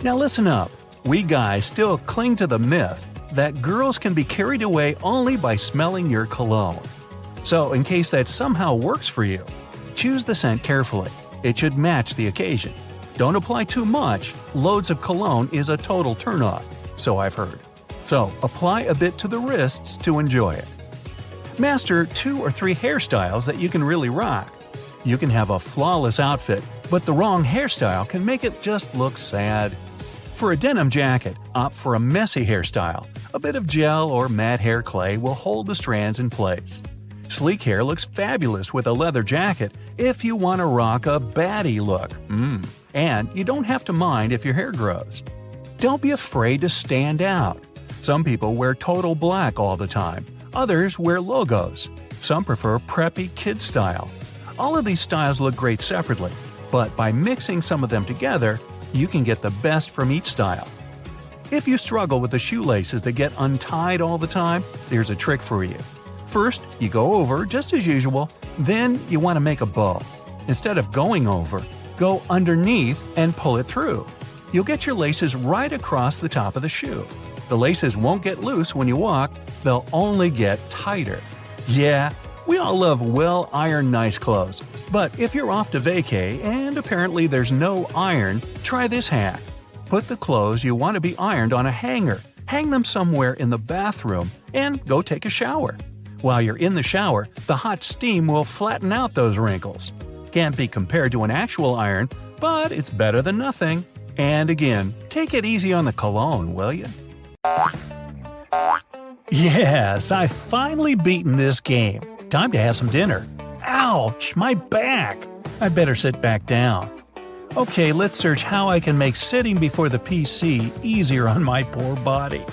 Now listen up. We guys still cling to the myth that girls can be carried away only by smelling your cologne. So, in case that somehow works for you, choose the scent carefully. It should match the occasion. Don't apply too much, loads of cologne is a total turnoff so I've heard. So, apply a bit to the wrists to enjoy it. Master two or three hairstyles that you can really rock. You can have a flawless outfit, but the wrong hairstyle can make it just look sad. For a denim jacket, opt for a messy hairstyle. A bit of gel or matte hair clay will hold the strands in place. Sleek hair looks fabulous with a leather jacket if you want to rock a baddie look. Mm. And you don't have to mind if your hair grows. Don't be afraid to stand out. Some people wear total black all the time, others wear logos. Some prefer preppy kid style. All of these styles look great separately, but by mixing some of them together, you can get the best from each style. If you struggle with the shoelaces that get untied all the time, there's a trick for you. First, you go over just as usual, then you want to make a bow. Instead of going over, go underneath and pull it through. You'll get your laces right across the top of the shoe. The laces won't get loose when you walk, they'll only get tighter. Yeah, we all love well ironed nice clothes, but if you're off to vacay and apparently there's no iron, try this hack. Put the clothes you want to be ironed on a hanger, hang them somewhere in the bathroom, and go take a shower. While you're in the shower, the hot steam will flatten out those wrinkles. Can't be compared to an actual iron, but it's better than nothing. And again, take it easy on the cologne, will you? Yes, I've finally beaten this game. Time to have some dinner. Ouch, my back! I better sit back down. Okay, let's search how I can make sitting before the PC easier on my poor body.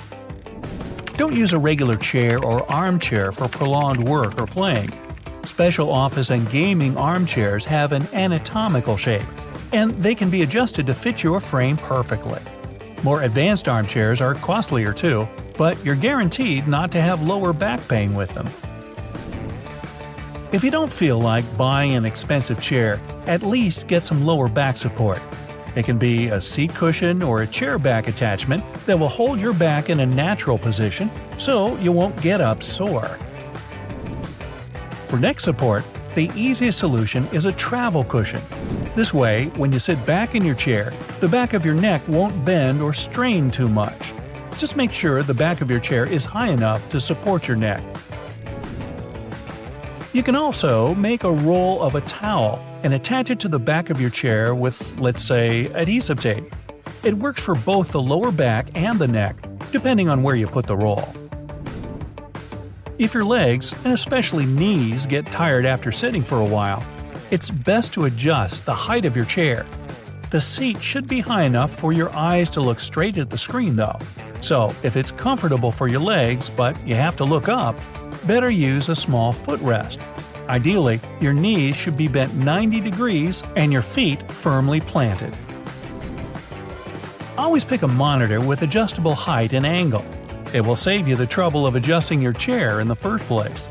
Don't use a regular chair or armchair for prolonged work or playing. Special office and gaming armchairs have an anatomical shape, and they can be adjusted to fit your frame perfectly. More advanced armchairs are costlier too, but you're guaranteed not to have lower back pain with them. If you don't feel like buying an expensive chair, at least get some lower back support. It can be a seat cushion or a chair back attachment that will hold your back in a natural position so you won't get up sore. For neck support, the easiest solution is a travel cushion. This way, when you sit back in your chair, the back of your neck won't bend or strain too much. Just make sure the back of your chair is high enough to support your neck. You can also make a roll of a towel and attach it to the back of your chair with, let's say, adhesive tape. It works for both the lower back and the neck, depending on where you put the roll. If your legs, and especially knees, get tired after sitting for a while, it's best to adjust the height of your chair. The seat should be high enough for your eyes to look straight at the screen, though. So, if it's comfortable for your legs but you have to look up, better use a small footrest. Ideally, your knees should be bent 90 degrees and your feet firmly planted. Always pick a monitor with adjustable height and angle. It will save you the trouble of adjusting your chair in the first place.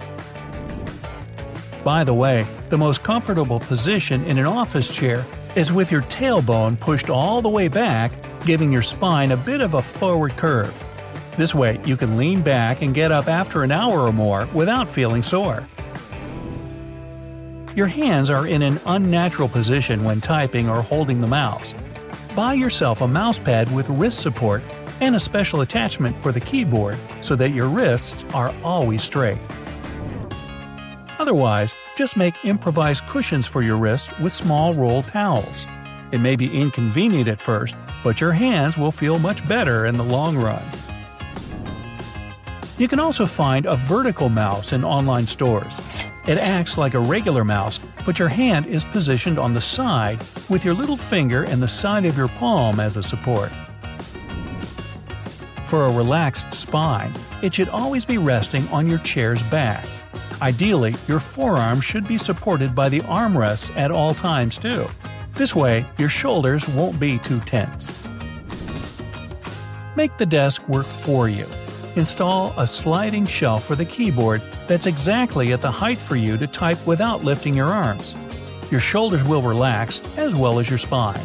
By the way, the most comfortable position in an office chair is with your tailbone pushed all the way back, giving your spine a bit of a forward curve. This way, you can lean back and get up after an hour or more without feeling sore. Your hands are in an unnatural position when typing or holding the mouse. Buy yourself a mouse pad with wrist support and a special attachment for the keyboard so that your wrists are always straight. Otherwise, just make improvised cushions for your wrists with small roll towels. It may be inconvenient at first, but your hands will feel much better in the long run. You can also find a vertical mouse in online stores. It acts like a regular mouse, but your hand is positioned on the side with your little finger and the side of your palm as a support. For a relaxed spine, it should always be resting on your chair's back. Ideally, your forearm should be supported by the armrests at all times too. This way, your shoulders won't be too tense. Make the desk work for you install a sliding shelf for the keyboard that's exactly at the height for you to type without lifting your arms. Your shoulders will relax as well as your spine.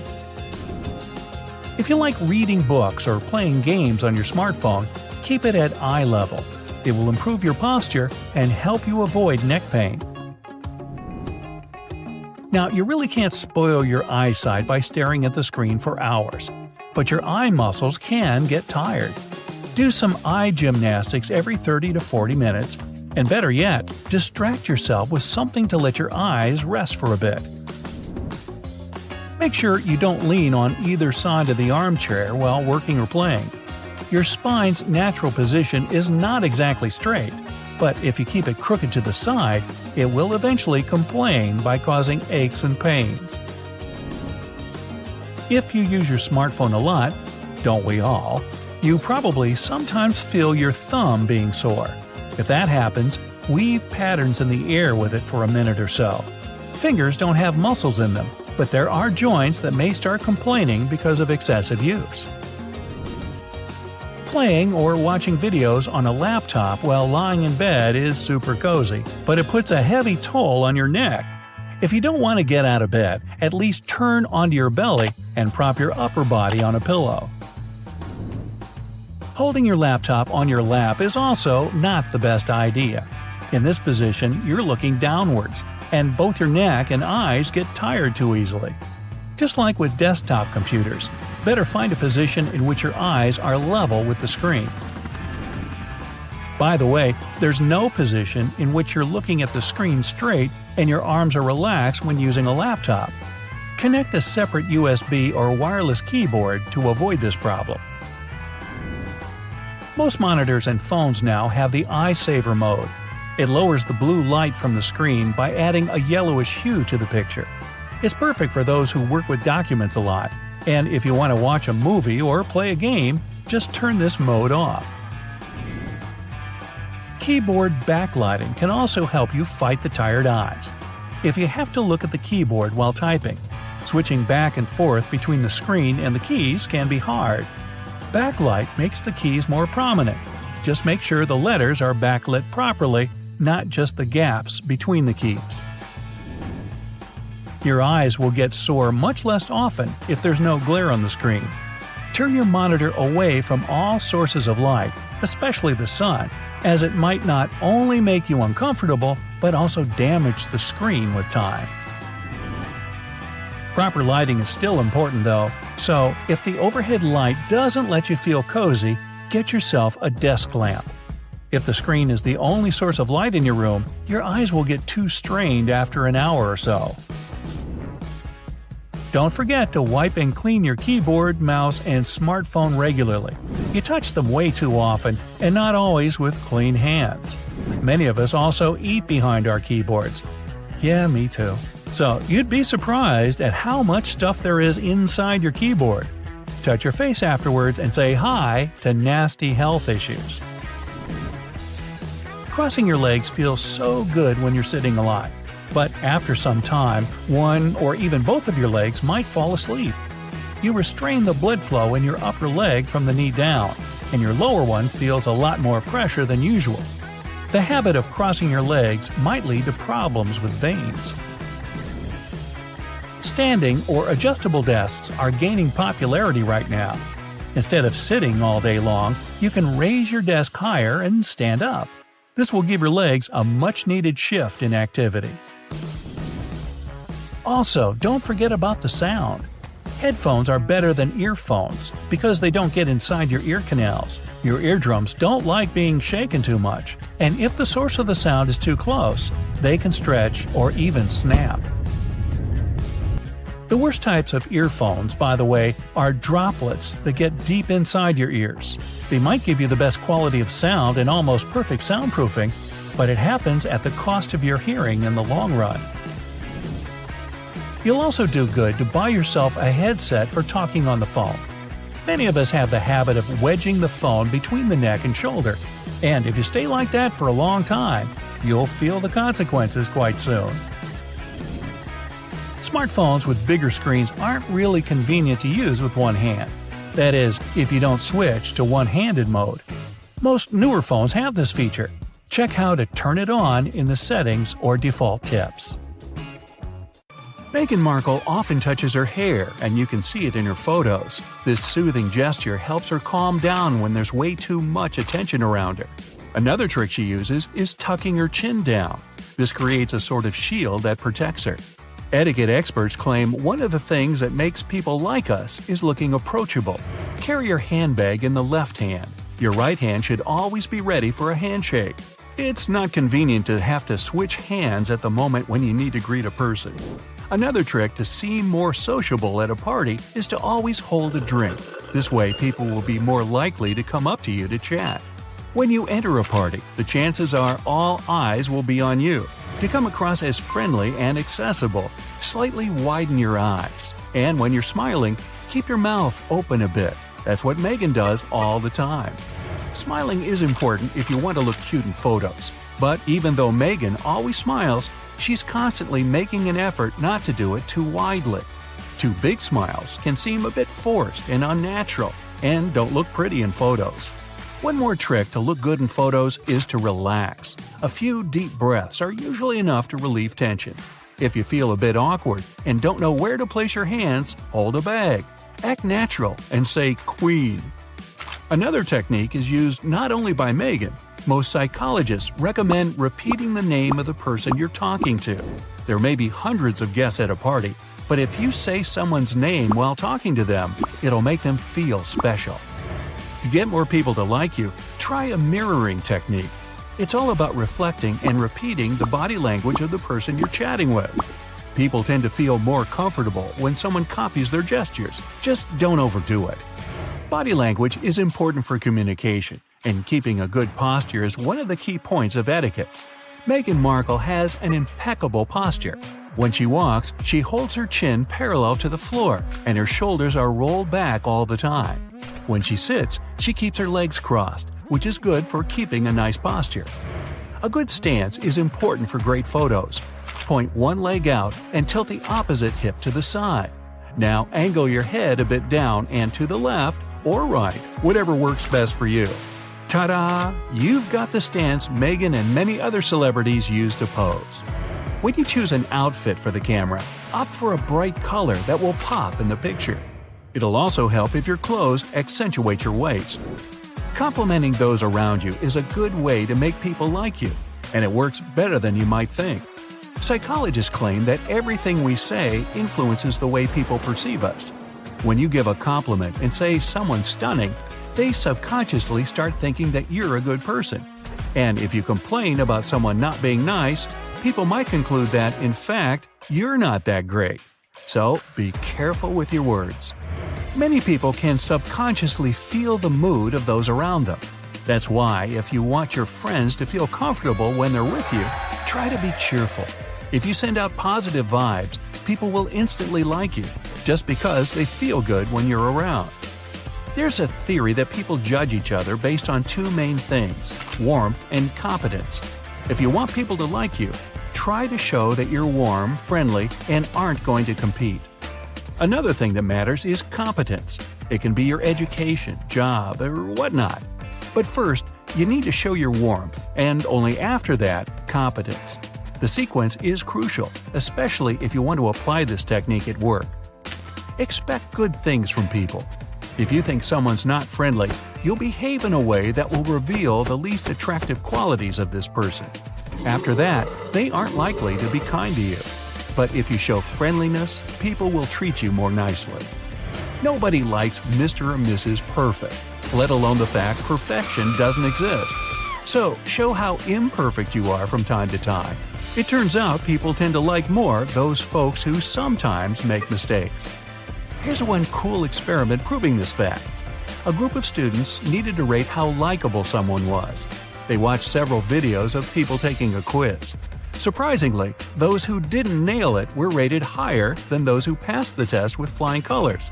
If you like reading books or playing games on your smartphone, keep it at eye level. It will improve your posture and help you avoid neck pain. Now, you really can't spoil your eyesight by staring at the screen for hours, but your eye muscles can get tired. Do some eye gymnastics every 30 to 40 minutes, and better yet, distract yourself with something to let your eyes rest for a bit. Make sure you don't lean on either side of the armchair while working or playing. Your spine's natural position is not exactly straight, but if you keep it crooked to the side, it will eventually complain by causing aches and pains. If you use your smartphone a lot, don't we all? You probably sometimes feel your thumb being sore. If that happens, weave patterns in the air with it for a minute or so. Fingers don't have muscles in them, but there are joints that may start complaining because of excessive use. Playing or watching videos on a laptop while lying in bed is super cozy, but it puts a heavy toll on your neck. If you don't want to get out of bed, at least turn onto your belly and prop your upper body on a pillow. Holding your laptop on your lap is also not the best idea. In this position, you're looking downwards, and both your neck and eyes get tired too easily. Just like with desktop computers, better find a position in which your eyes are level with the screen. By the way, there's no position in which you're looking at the screen straight and your arms are relaxed when using a laptop. Connect a separate USB or wireless keyboard to avoid this problem. Most monitors and phones now have the Eye Saver mode. It lowers the blue light from the screen by adding a yellowish hue to the picture. It's perfect for those who work with documents a lot, and if you want to watch a movie or play a game, just turn this mode off. Keyboard backlighting can also help you fight the tired eyes. If you have to look at the keyboard while typing, switching back and forth between the screen and the keys can be hard. Backlight makes the keys more prominent. Just make sure the letters are backlit properly, not just the gaps between the keys. Your eyes will get sore much less often if there's no glare on the screen. Turn your monitor away from all sources of light, especially the sun, as it might not only make you uncomfortable, but also damage the screen with time. Proper lighting is still important though, so if the overhead light doesn't let you feel cozy, get yourself a desk lamp. If the screen is the only source of light in your room, your eyes will get too strained after an hour or so. Don't forget to wipe and clean your keyboard, mouse, and smartphone regularly. You touch them way too often, and not always with clean hands. Many of us also eat behind our keyboards. Yeah, me too. So, you'd be surprised at how much stuff there is inside your keyboard. Touch your face afterwards and say hi to nasty health issues. Crossing your legs feels so good when you're sitting a lot. But after some time, one or even both of your legs might fall asleep. You restrain the blood flow in your upper leg from the knee down, and your lower one feels a lot more pressure than usual. The habit of crossing your legs might lead to problems with veins. Standing or adjustable desks are gaining popularity right now. Instead of sitting all day long, you can raise your desk higher and stand up. This will give your legs a much needed shift in activity. Also, don't forget about the sound. Headphones are better than earphones because they don't get inside your ear canals. Your eardrums don't like being shaken too much, and if the source of the sound is too close, they can stretch or even snap. The worst types of earphones, by the way, are droplets that get deep inside your ears. They might give you the best quality of sound and almost perfect soundproofing, but it happens at the cost of your hearing in the long run. You'll also do good to buy yourself a headset for talking on the phone. Many of us have the habit of wedging the phone between the neck and shoulder, and if you stay like that for a long time, you'll feel the consequences quite soon. Smartphones with bigger screens aren't really convenient to use with one hand. That is, if you don't switch to one handed mode. Most newer phones have this feature, Check how to turn it on in the settings or default tips. Meghan Markle often touches her hair, and you can see it in her photos. This soothing gesture helps her calm down when there's way too much attention around her. Another trick she uses is tucking her chin down. This creates a sort of shield that protects her. Etiquette experts claim one of the things that makes people like us is looking approachable. Carry your handbag in the left hand. Your right hand should always be ready for a handshake. It's not convenient to have to switch hands at the moment when you need to greet a person. Another trick to seem more sociable at a party is to always hold a drink. This way, people will be more likely to come up to you to chat. When you enter a party, the chances are all eyes will be on you. To come across as friendly and accessible, slightly widen your eyes. And when you're smiling, keep your mouth open a bit. That's what Meghan does all the time. Smiling is important if you want to look cute in photos. But even though Meghan always smiles, she's constantly making an effort not to do it too widely. Too big smiles can seem a bit forced and unnatural, and don't look pretty in photos. One more trick to look good in photos is to relax. A few deep breaths are usually enough to relieve tension. If you feel a bit awkward and don't know where to place your hands, hold a bag. Act natural and say Queen. Another technique is used not only by Meghan, most psychologists recommend repeating the name of the person you're talking to. There may be hundreds of guests at a party, but if you say someone's name while talking to them, it'll make them feel special. To get more people to like you, try a mirroring technique. It's all about reflecting and repeating the body language of the person you're chatting with. People tend to feel more comfortable when someone copies their gestures. Just don't overdo it. Body language is important for communication, and keeping a good posture is one of the key points of etiquette. Meghan Markle has an impeccable posture. When she walks, she holds her chin parallel to the floor, and her shoulders are rolled back all the time. When she sits, she keeps her legs crossed, which is good for keeping a nice posture. A good stance is important for great photos. Point one leg out and tilt the opposite hip to the side. Now angle your head a bit down and to the left or right, whatever works best for you. Ta da! You've got the stance Meghan and many other celebrities use to pose. When you choose an outfit for the camera, opt for a bright color that will pop in the picture. It'll also help if your clothes accentuate your waist. Complimenting those around you is a good way to make people like you, and it works better than you might think. Psychologists claim that everything we say influences the way people perceive us. When you give a compliment and say someone's stunning, they subconsciously start thinking that you're a good person. And if you complain about someone not being nice, people might conclude that, in fact, you're not that great. So be careful with your words. Many people can subconsciously feel the mood of those around them. That's why, if you want your friends to feel comfortable when they're with you, try to be cheerful. If you send out positive vibes, people will instantly like you, just because they feel good when you're around. There's a theory that people judge each other based on two main things warmth and competence. If you want people to like you, try to show that you're warm, friendly, and aren't going to compete. Another thing that matters is competence. It can be your education, job, or whatnot. But first, you need to show your warmth, and only after that, competence. The sequence is crucial, especially if you want to apply this technique at work. Expect good things from people. If you think someone's not friendly, you'll behave in a way that will reveal the least attractive qualities of this person. After that, they aren't likely to be kind to you. But if you show friendliness, people will treat you more nicely. Nobody likes Mr. or Mrs. Perfect, let alone the fact perfection doesn't exist. So, show how imperfect you are from time to time. It turns out people tend to like more those folks who sometimes make mistakes. Here's one cool experiment proving this fact. A group of students needed to rate how likable someone was. They watched several videos of people taking a quiz. Surprisingly, those who didn't nail it were rated higher than those who passed the test with flying colors.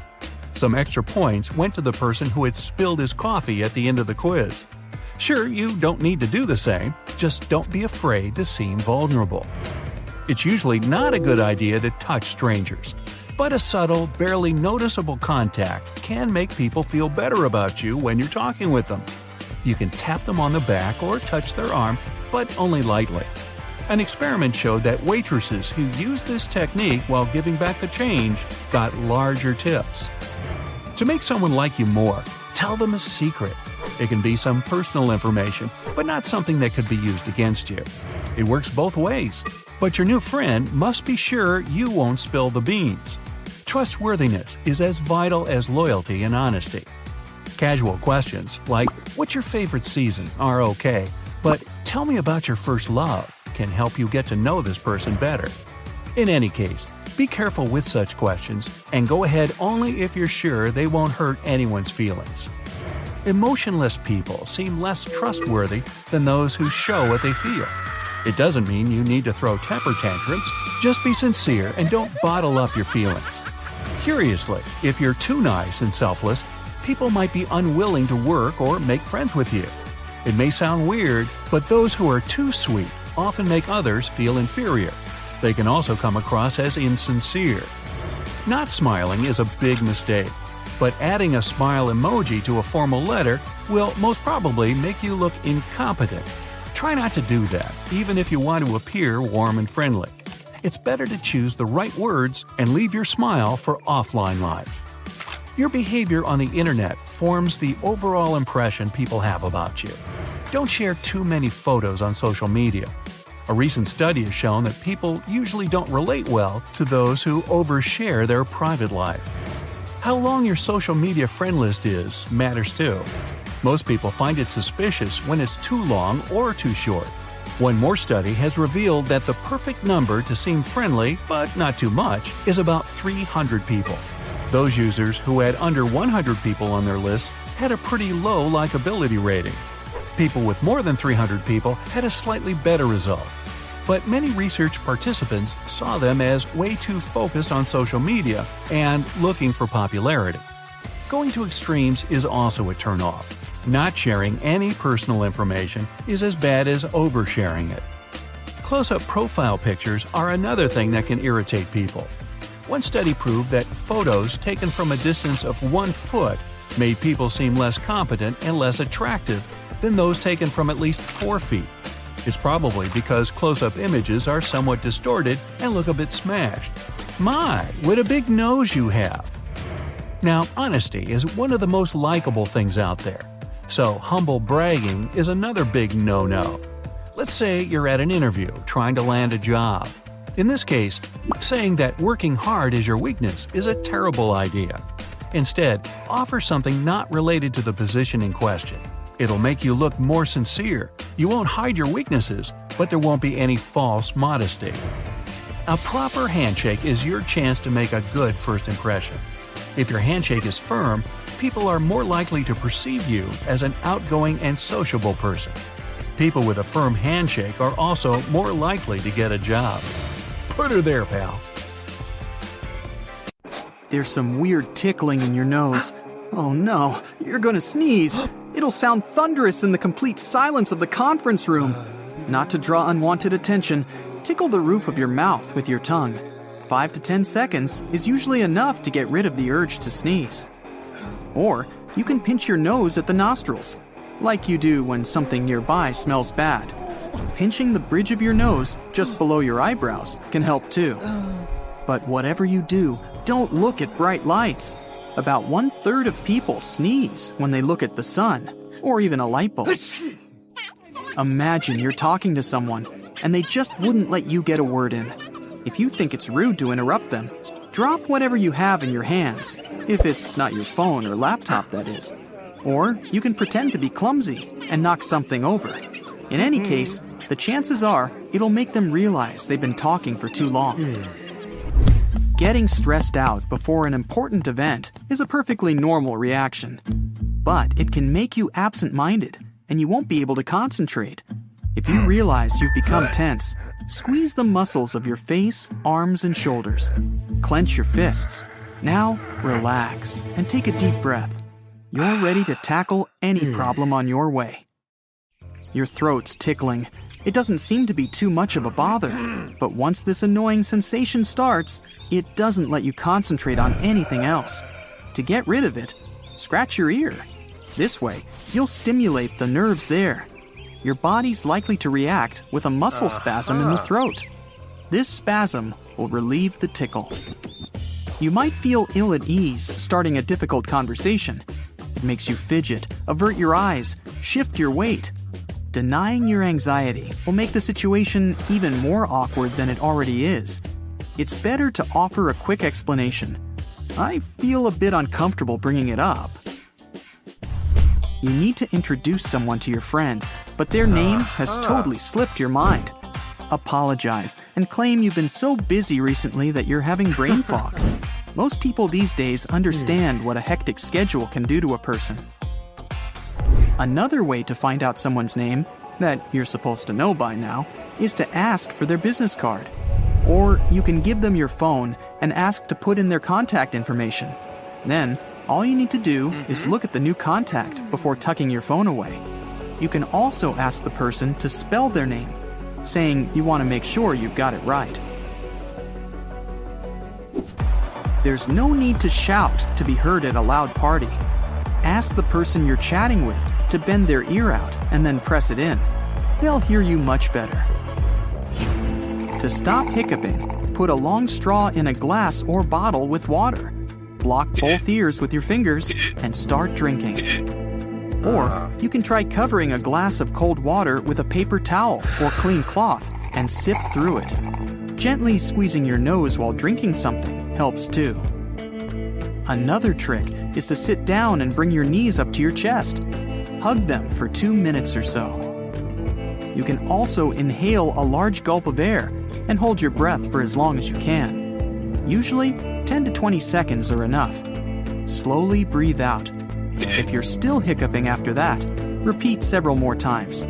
Some extra points went to the person who had spilled his coffee at the end of the quiz. Sure, you don't need to do the same, just don't be afraid to seem vulnerable. It's usually not a good idea to touch strangers, but a subtle, barely noticeable contact can make people feel better about you when you're talking with them. You can tap them on the back or touch their arm, but only lightly. An experiment showed that waitresses who used this technique while giving back the change got larger tips. To make someone like you more, tell them a secret. It can be some personal information, but not something that could be used against you. It works both ways, but your new friend must be sure you won't spill the beans. Trustworthiness is as vital as loyalty and honesty. Casual questions like, What's your favorite season? are okay, but tell me about your first love can help you get to know this person better. In any case, be careful with such questions and go ahead only if you're sure they won't hurt anyone's feelings. Emotionless people seem less trustworthy than those who show what they feel. It doesn't mean you need to throw temper tantrums, just be sincere and don't bottle up your feelings. Curiously, if you're too nice and selfless, people might be unwilling to work or make friends with you. It may sound weird, but those who are too sweet often make others feel inferior. They can also come across as insincere. Not smiling is a big mistake, but adding a smile emoji to a formal letter will most probably make you look incompetent. Try not to do that, even if you want to appear warm and friendly. It's better to choose the right words and leave your smile for offline life. Your behavior on the internet forms the overall impression people have about you. Don't share too many photos on social media. A recent study has shown that people usually don't relate well to those who overshare their private life. How long your social media friend list is matters too. Most people find it suspicious when it's too long or too short. One more study has revealed that the perfect number to seem friendly, but not too much, is about 300 people. Those users who had under 100 people on their list had a pretty low likability rating. People with more than 300 people had a slightly better result. But many research participants saw them as way too focused on social media and looking for popularity. Going to extremes is also a turnoff. Not sharing any personal information is as bad as oversharing it. Close up profile pictures are another thing that can irritate people. One study proved that photos taken from a distance of one foot made people seem less competent and less attractive than those taken from at least 4 feet. It's probably because close up images are somewhat distorted and look a bit smashed. My, what a big nose you have! Now, honesty is one of the most likable things out there. So, humble bragging is another big no no. Let's say you're at an interview trying to land a job. In this case, saying that working hard is your weakness is a terrible idea. Instead, offer something not related to the position in question. It'll make you look more sincere. You won't hide your weaknesses, but there won't be any false modesty. A proper handshake is your chance to make a good first impression. If your handshake is firm, people are more likely to perceive you as an outgoing and sociable person. People with a firm handshake are also more likely to get a job. Put her there, pal. There's some weird tickling in your nose. Oh no, you're gonna sneeze. It'll sound thunderous in the complete silence of the conference room. Not to draw unwanted attention, tickle the roof of your mouth with your tongue. 5 to 10 seconds is usually enough to get rid of the urge to sneeze. Or you can pinch your nose at the nostrils, like you do when something nearby smells bad. Pinching the bridge of your nose just below your eyebrows can help too. But whatever you do, don't look at bright lights. About one third of people sneeze when they look at the sun, or even a light bulb. Imagine you're talking to someone and they just wouldn't let you get a word in. If you think it's rude to interrupt them, drop whatever you have in your hands, if it's not your phone or laptop, that is. Or you can pretend to be clumsy and knock something over. In any hmm. case, the chances are it'll make them realize they've been talking for too long. Hmm. Getting stressed out before an important event is a perfectly normal reaction. But it can make you absent minded, and you won't be able to concentrate. If you realize you've become tense, squeeze the muscles of your face, arms, and shoulders. Clench your fists. Now, relax and take a deep breath. You're ready to tackle any hmm. problem on your way. Your throat's tickling. It doesn't seem to be too much of a bother, but once this annoying sensation starts, it doesn't let you concentrate on anything else. To get rid of it, scratch your ear. This way, you'll stimulate the nerves there. Your body's likely to react with a muscle ah, spasm in the ah. throat. This spasm will relieve the tickle. You might feel ill at ease starting a difficult conversation. It makes you fidget, avert your eyes, shift your weight. Denying your anxiety will make the situation even more awkward than it already is. It's better to offer a quick explanation. I feel a bit uncomfortable bringing it up. You need to introduce someone to your friend, but their name uh-huh. has totally slipped your mind. apologize and claim you've been so busy recently that you're having brain fog. Most people these days understand hmm. what a hectic schedule can do to a person. Another way to find out someone's name, that you're supposed to know by now, is to ask for their business card. Or you can give them your phone and ask to put in their contact information. Then, all you need to do is mm-hmm. look at the new contact before tucking your phone away. You can also ask the person to spell their name, saying you want to make sure you've got it right. There's no need to shout to be heard at a loud party. Ask the person you're chatting with to bend their ear out and then press it in. They'll hear you much better. To stop hiccuping, put a long straw in a glass or bottle with water. Block both ears with your fingers and start drinking. Or uh-huh. you can try covering a glass of cold water with a paper towel or clean cloth and sip through it. Gently squeezing your nose while drinking something helps too. Another trick is to sit down and bring your knees up to your chest. Hug them for two minutes or so. You can also inhale a large gulp of air and hold your breath for as long as you can. Usually, 10 to 20 seconds are enough. Slowly breathe out. If you're still hiccuping after that, repeat several more times.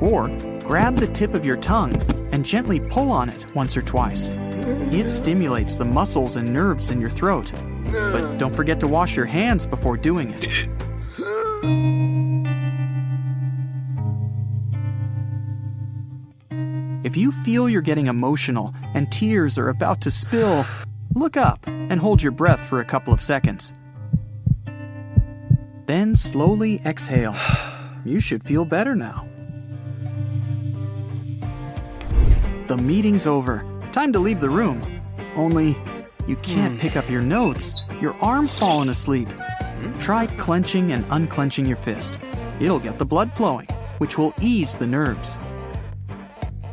Or grab the tip of your tongue and gently pull on it once or twice. It stimulates the muscles and nerves in your throat. But don't forget to wash your hands before doing it. If you feel you're getting emotional and tears are about to spill, look up and hold your breath for a couple of seconds. Then slowly exhale. You should feel better now. The meeting's over. Time to leave the room. Only, you can't hmm. pick up your notes. Your arm's fallen asleep. Try clenching and unclenching your fist. It'll get the blood flowing, which will ease the nerves.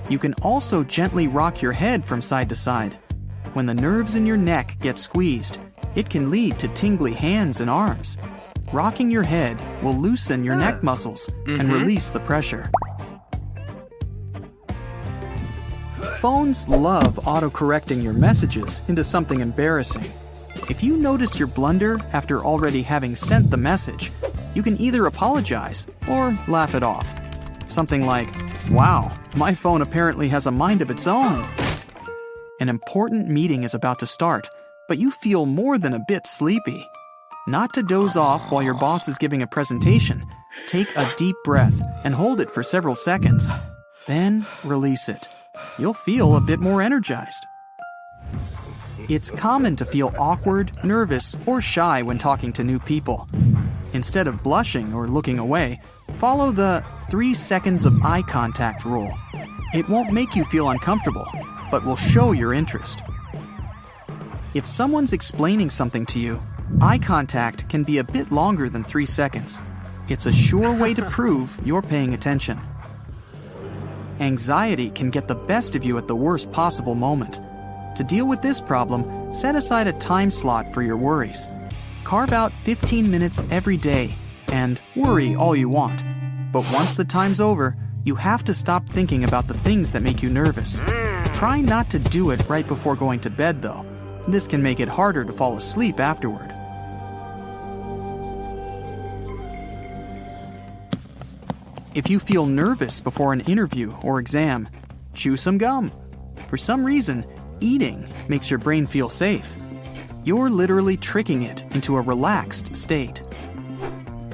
You can also gently rock your head from side to side. When the nerves in your neck get squeezed, it can lead to tingly hands and arms. Rocking your head will loosen your neck ah. muscles and mm-hmm. release the pressure. Phones love autocorrecting your messages into something embarrassing. If you notice your blunder after already having sent the message, you can either apologize or laugh it off. Something like, Wow, my phone apparently has a mind of its own. An important meeting is about to start, but you feel more than a bit sleepy. Not to doze off while your boss is giving a presentation, take a deep breath and hold it for several seconds. Then release it. You'll feel a bit more energized. It's common to feel awkward, nervous, or shy when talking to new people. Instead of blushing or looking away, follow the three seconds of eye contact rule. It won't make you feel uncomfortable, but will show your interest. If someone's explaining something to you, eye contact can be a bit longer than three seconds. It's a sure way to prove you're paying attention. Anxiety can get the best of you at the worst possible moment. To deal with this problem, set aside a time slot for your worries. Carve out 15 minutes every day and worry all you want. But once the time's over, you have to stop thinking about the things that make you nervous. Try not to do it right before going to bed, though. This can make it harder to fall asleep afterward. If you feel nervous before an interview or exam, chew some gum. For some reason, eating makes your brain feel safe. You're literally tricking it into a relaxed state.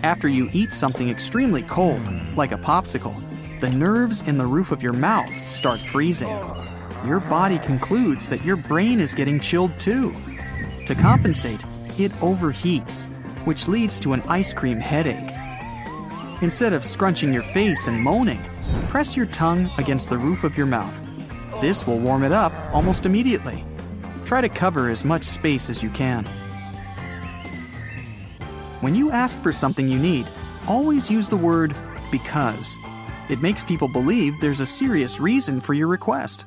After you eat something extremely cold, like a popsicle, the nerves in the roof of your mouth start freezing. Your body concludes that your brain is getting chilled too. To compensate, it overheats, which leads to an ice cream headache. Instead of scrunching your face and moaning, press your tongue against the roof of your mouth. This will warm it up almost immediately. Try to cover as much space as you can. When you ask for something you need, always use the word because. It makes people believe there's a serious reason for your request.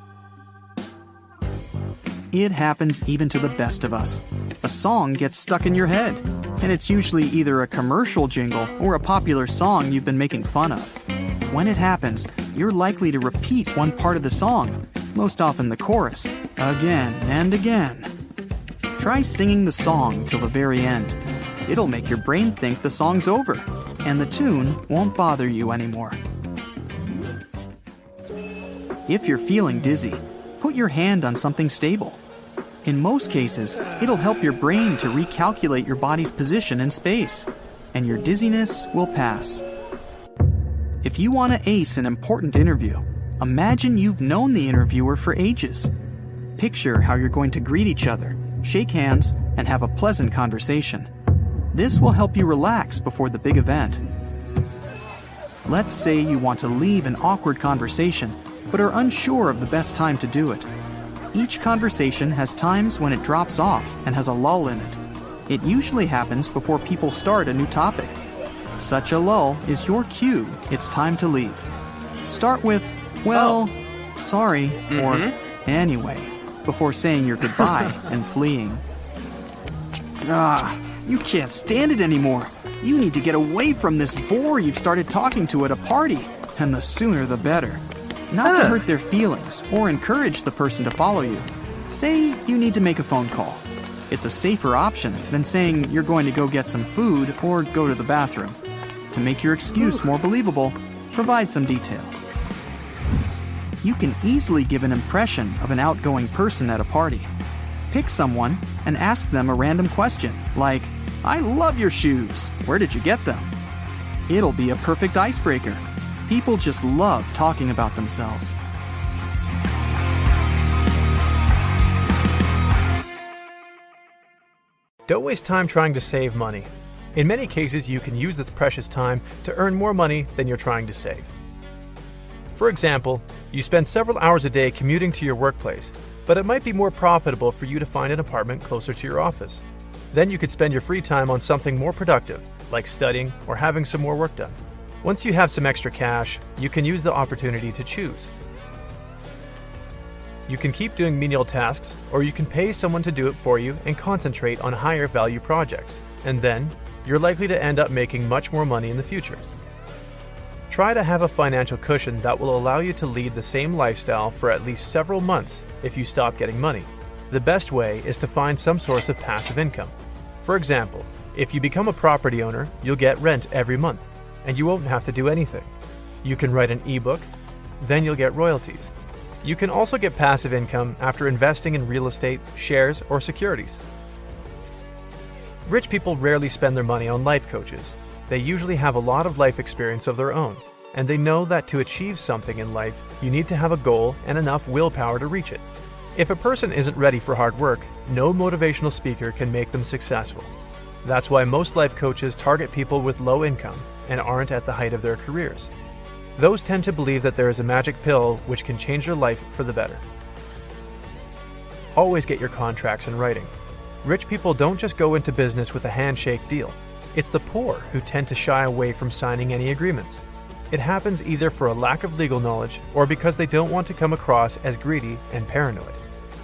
It happens even to the best of us. A song gets stuck in your head, and it's usually either a commercial jingle or a popular song you've been making fun of. When it happens, you're likely to repeat one part of the song, most often the chorus, again and again. Try singing the song till the very end. It'll make your brain think the song's over, and the tune won't bother you anymore. If you're feeling dizzy, put your hand on something stable. In most cases, it'll help your brain to recalculate your body's position in space, and your dizziness will pass. If you want to ace an important interview, imagine you've known the interviewer for ages. Picture how you're going to greet each other, shake hands, and have a pleasant conversation. This will help you relax before the big event. Let's say you want to leave an awkward conversation, but are unsure of the best time to do it. Each conversation has times when it drops off and has a lull in it. It usually happens before people start a new topic. Such a lull is your cue, it's time to leave. Start with, well, sorry, or anyway, before saying your goodbye and fleeing. Ah, you can't stand it anymore. You need to get away from this bore you've started talking to at a party, and the sooner the better. Not to hurt their feelings or encourage the person to follow you. Say you need to make a phone call. It's a safer option than saying you're going to go get some food or go to the bathroom. To make your excuse more believable, provide some details. You can easily give an impression of an outgoing person at a party. Pick someone and ask them a random question, like, I love your shoes. Where did you get them? It'll be a perfect icebreaker. People just love talking about themselves. Don't waste time trying to save money. In many cases, you can use this precious time to earn more money than you're trying to save. For example, you spend several hours a day commuting to your workplace, but it might be more profitable for you to find an apartment closer to your office. Then you could spend your free time on something more productive, like studying or having some more work done. Once you have some extra cash, you can use the opportunity to choose. You can keep doing menial tasks, or you can pay someone to do it for you and concentrate on higher value projects. And then, you're likely to end up making much more money in the future. Try to have a financial cushion that will allow you to lead the same lifestyle for at least several months if you stop getting money. The best way is to find some source of passive income. For example, if you become a property owner, you'll get rent every month, and you won't have to do anything. You can write an ebook, then you'll get royalties. You can also get passive income after investing in real estate, shares, or securities. Rich people rarely spend their money on life coaches. They usually have a lot of life experience of their own, and they know that to achieve something in life, you need to have a goal and enough willpower to reach it. If a person isn't ready for hard work, no motivational speaker can make them successful. That's why most life coaches target people with low income and aren't at the height of their careers. Those tend to believe that there is a magic pill which can change their life for the better. Always get your contracts in writing. Rich people don't just go into business with a handshake deal. It's the poor who tend to shy away from signing any agreements. It happens either for a lack of legal knowledge or because they don't want to come across as greedy and paranoid.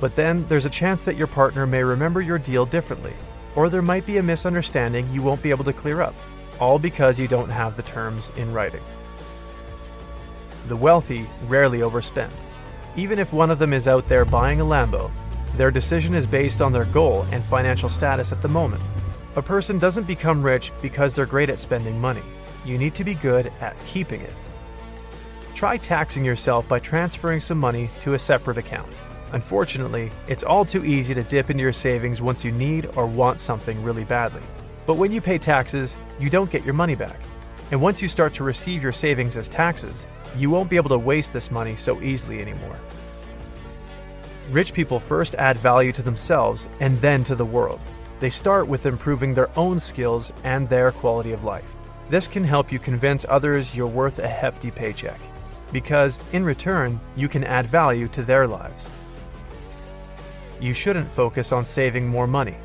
But then there's a chance that your partner may remember your deal differently, or there might be a misunderstanding you won't be able to clear up, all because you don't have the terms in writing. The wealthy rarely overspend. Even if one of them is out there buying a Lambo, their decision is based on their goal and financial status at the moment. A person doesn't become rich because they're great at spending money. You need to be good at keeping it. Try taxing yourself by transferring some money to a separate account. Unfortunately, it's all too easy to dip into your savings once you need or want something really badly. But when you pay taxes, you don't get your money back. And once you start to receive your savings as taxes, you won't be able to waste this money so easily anymore. Rich people first add value to themselves and then to the world. They start with improving their own skills and their quality of life. This can help you convince others you're worth a hefty paycheck, because in return, you can add value to their lives. You shouldn't focus on saving more money.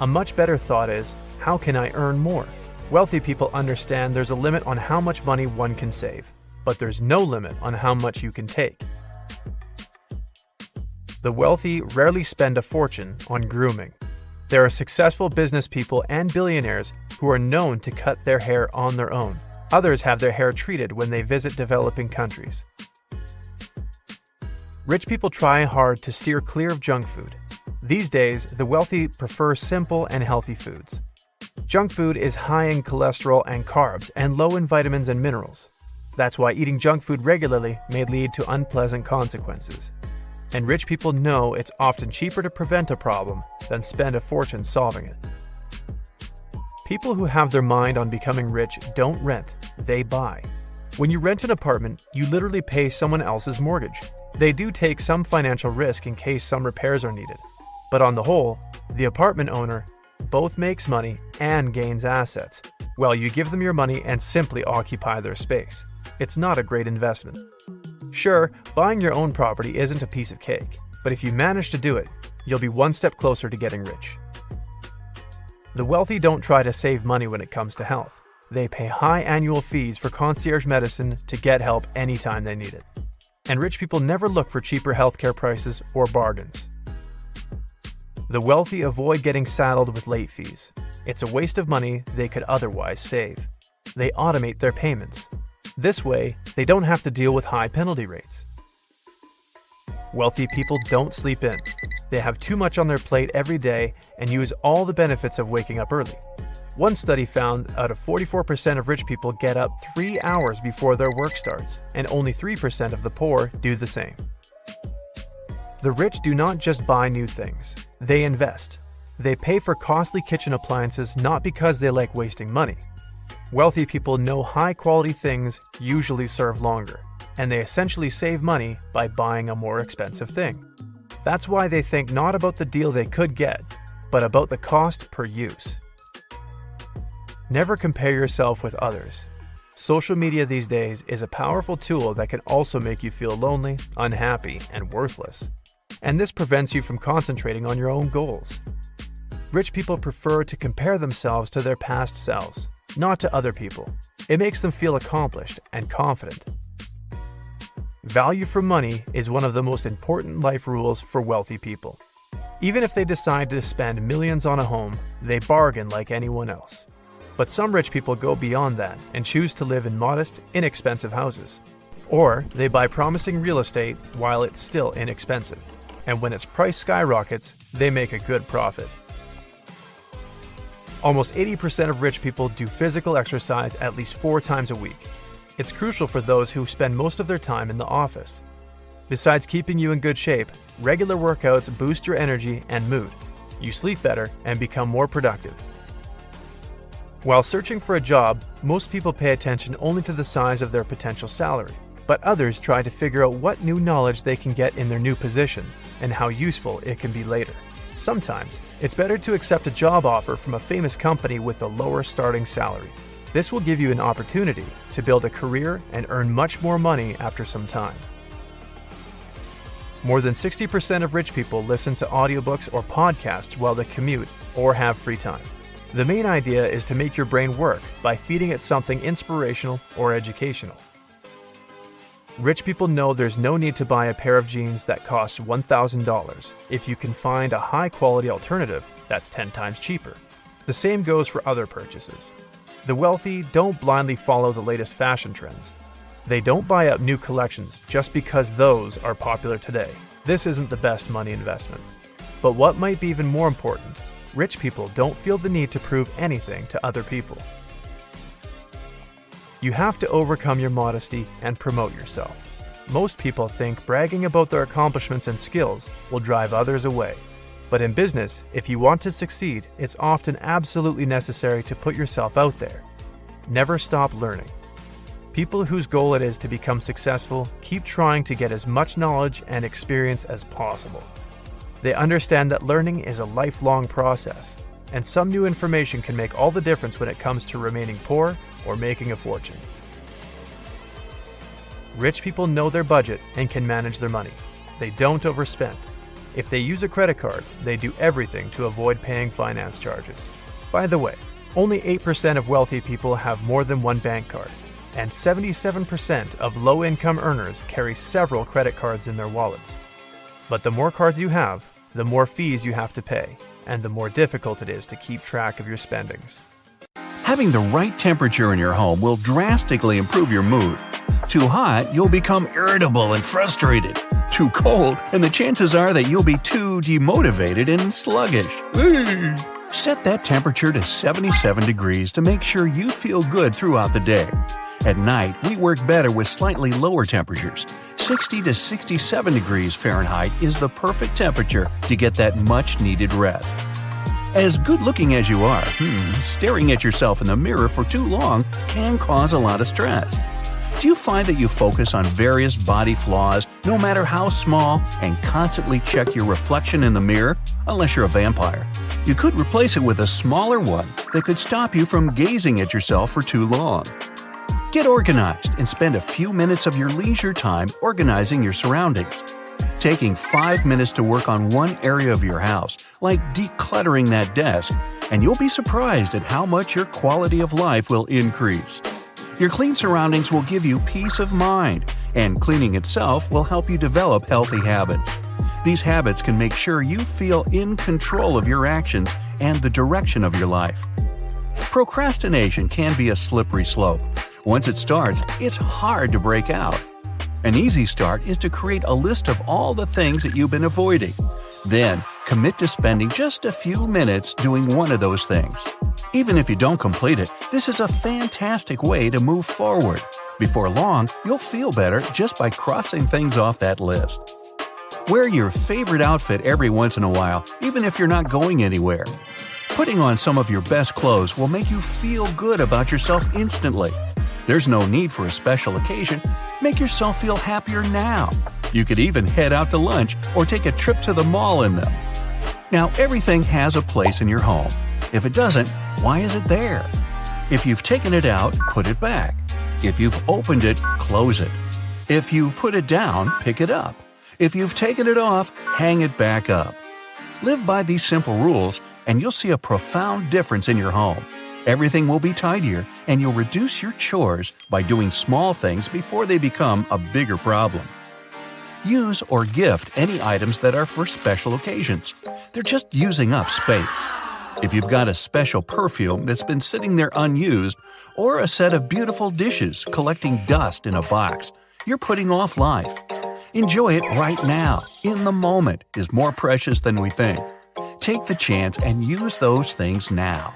A much better thought is how can I earn more? Wealthy people understand there's a limit on how much money one can save, but there's no limit on how much you can take. The wealthy rarely spend a fortune on grooming. There are successful business people and billionaires who are known to cut their hair on their own. Others have their hair treated when they visit developing countries. Rich people try hard to steer clear of junk food. These days, the wealthy prefer simple and healthy foods. Junk food is high in cholesterol and carbs and low in vitamins and minerals. That's why eating junk food regularly may lead to unpleasant consequences. And rich people know it's often cheaper to prevent a problem than spend a fortune solving it. People who have their mind on becoming rich don't rent, they buy. When you rent an apartment, you literally pay someone else's mortgage. They do take some financial risk in case some repairs are needed. But on the whole, the apartment owner both makes money and gains assets, Well, you give them your money and simply occupy their space. It's not a great investment. Sure, buying your own property isn't a piece of cake, but if you manage to do it, you'll be one step closer to getting rich. The wealthy don't try to save money when it comes to health. They pay high annual fees for concierge medicine to get help anytime they need it. And rich people never look for cheaper healthcare prices or bargains. The wealthy avoid getting saddled with late fees. It's a waste of money they could otherwise save. They automate their payments. This way, they don't have to deal with high penalty rates. Wealthy people don't sleep in. They have too much on their plate every day and use all the benefits of waking up early. One study found out of 44% of rich people get up three hours before their work starts, and only 3% of the poor do the same. The rich do not just buy new things, they invest. They pay for costly kitchen appliances not because they like wasting money. Wealthy people know high quality things usually serve longer, and they essentially save money by buying a more expensive thing. That's why they think not about the deal they could get, but about the cost per use. Never compare yourself with others. Social media these days is a powerful tool that can also make you feel lonely, unhappy, and worthless. And this prevents you from concentrating on your own goals. Rich people prefer to compare themselves to their past selves, not to other people. It makes them feel accomplished and confident. Value for money is one of the most important life rules for wealthy people. Even if they decide to spend millions on a home, they bargain like anyone else. But some rich people go beyond that and choose to live in modest, inexpensive houses. Or they buy promising real estate while it's still inexpensive. And when its price skyrockets, they make a good profit. Almost 80% of rich people do physical exercise at least four times a week. It's crucial for those who spend most of their time in the office. Besides keeping you in good shape, regular workouts boost your energy and mood. You sleep better and become more productive. While searching for a job, most people pay attention only to the size of their potential salary, but others try to figure out what new knowledge they can get in their new position and how useful it can be later. Sometimes, it's better to accept a job offer from a famous company with a lower starting salary. This will give you an opportunity to build a career and earn much more money after some time. More than 60% of rich people listen to audiobooks or podcasts while they commute or have free time. The main idea is to make your brain work by feeding it something inspirational or educational. Rich people know there's no need to buy a pair of jeans that costs $1,000 if you can find a high quality alternative that's 10 times cheaper. The same goes for other purchases. The wealthy don't blindly follow the latest fashion trends. They don't buy up new collections just because those are popular today. This isn't the best money investment. But what might be even more important rich people don't feel the need to prove anything to other people. You have to overcome your modesty and promote yourself. Most people think bragging about their accomplishments and skills will drive others away. But in business, if you want to succeed, it's often absolutely necessary to put yourself out there. Never stop learning. People whose goal it is to become successful keep trying to get as much knowledge and experience as possible. They understand that learning is a lifelong process, and some new information can make all the difference when it comes to remaining poor or making a fortune. Rich people know their budget and can manage their money. They don't overspend. If they use a credit card, they do everything to avoid paying finance charges. By the way, only 8% of wealthy people have more than one bank card, and 77% of low income earners carry several credit cards in their wallets. But the more cards you have, the more fees you have to pay, and the more difficult it is to keep track of your spendings. Having the right temperature in your home will drastically improve your mood. Too hot, you'll become irritable and frustrated. too cold, and the chances are that you'll be too demotivated and sluggish. Set that temperature to 77 degrees to make sure you feel good throughout the day. At night, we work better with slightly lower temperatures. 60 to 67 degrees Fahrenheit is the perfect temperature to get that much needed rest. As good looking as you are, hmm, staring at yourself in the mirror for too long can cause a lot of stress. Do you find that you focus on various body flaws, no matter how small, and constantly check your reflection in the mirror? Unless you're a vampire. You could replace it with a smaller one that could stop you from gazing at yourself for too long. Get organized and spend a few minutes of your leisure time organizing your surroundings. Taking 5 minutes to work on one area of your house, like decluttering that desk, and you'll be surprised at how much your quality of life will increase. Your clean surroundings will give you peace of mind, and cleaning itself will help you develop healthy habits. These habits can make sure you feel in control of your actions and the direction of your life. Procrastination can be a slippery slope. Once it starts, it's hard to break out. An easy start is to create a list of all the things that you've been avoiding. Then, commit to spending just a few minutes doing one of those things. Even if you don't complete it, this is a fantastic way to move forward. Before long, you'll feel better just by crossing things off that list. Wear your favorite outfit every once in a while, even if you're not going anywhere. Putting on some of your best clothes will make you feel good about yourself instantly. There's no need for a special occasion. Make yourself feel happier now. You could even head out to lunch or take a trip to the mall in them. Now, everything has a place in your home. If it doesn't, why is it there? If you've taken it out, put it back. If you've opened it, close it. If you put it down, pick it up. If you've taken it off, hang it back up. Live by these simple rules, and you'll see a profound difference in your home. Everything will be tidier, and you'll reduce your chores by doing small things before they become a bigger problem. Use or gift any items that are for special occasions. They're just using up space. If you've got a special perfume that's been sitting there unused, or a set of beautiful dishes collecting dust in a box, you're putting off life. Enjoy it right now, in the moment, is more precious than we think. Take the chance and use those things now.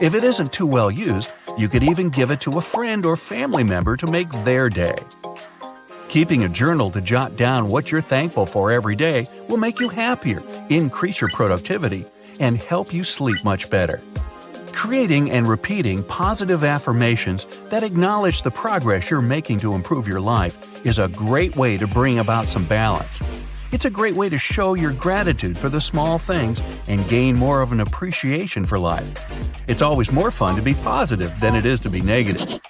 If it isn't too well used, you could even give it to a friend or family member to make their day. Keeping a journal to jot down what you're thankful for every day will make you happier, increase your productivity, and help you sleep much better. Creating and repeating positive affirmations that acknowledge the progress you're making to improve your life is a great way to bring about some balance. It's a great way to show your gratitude for the small things and gain more of an appreciation for life. It's always more fun to be positive than it is to be negative.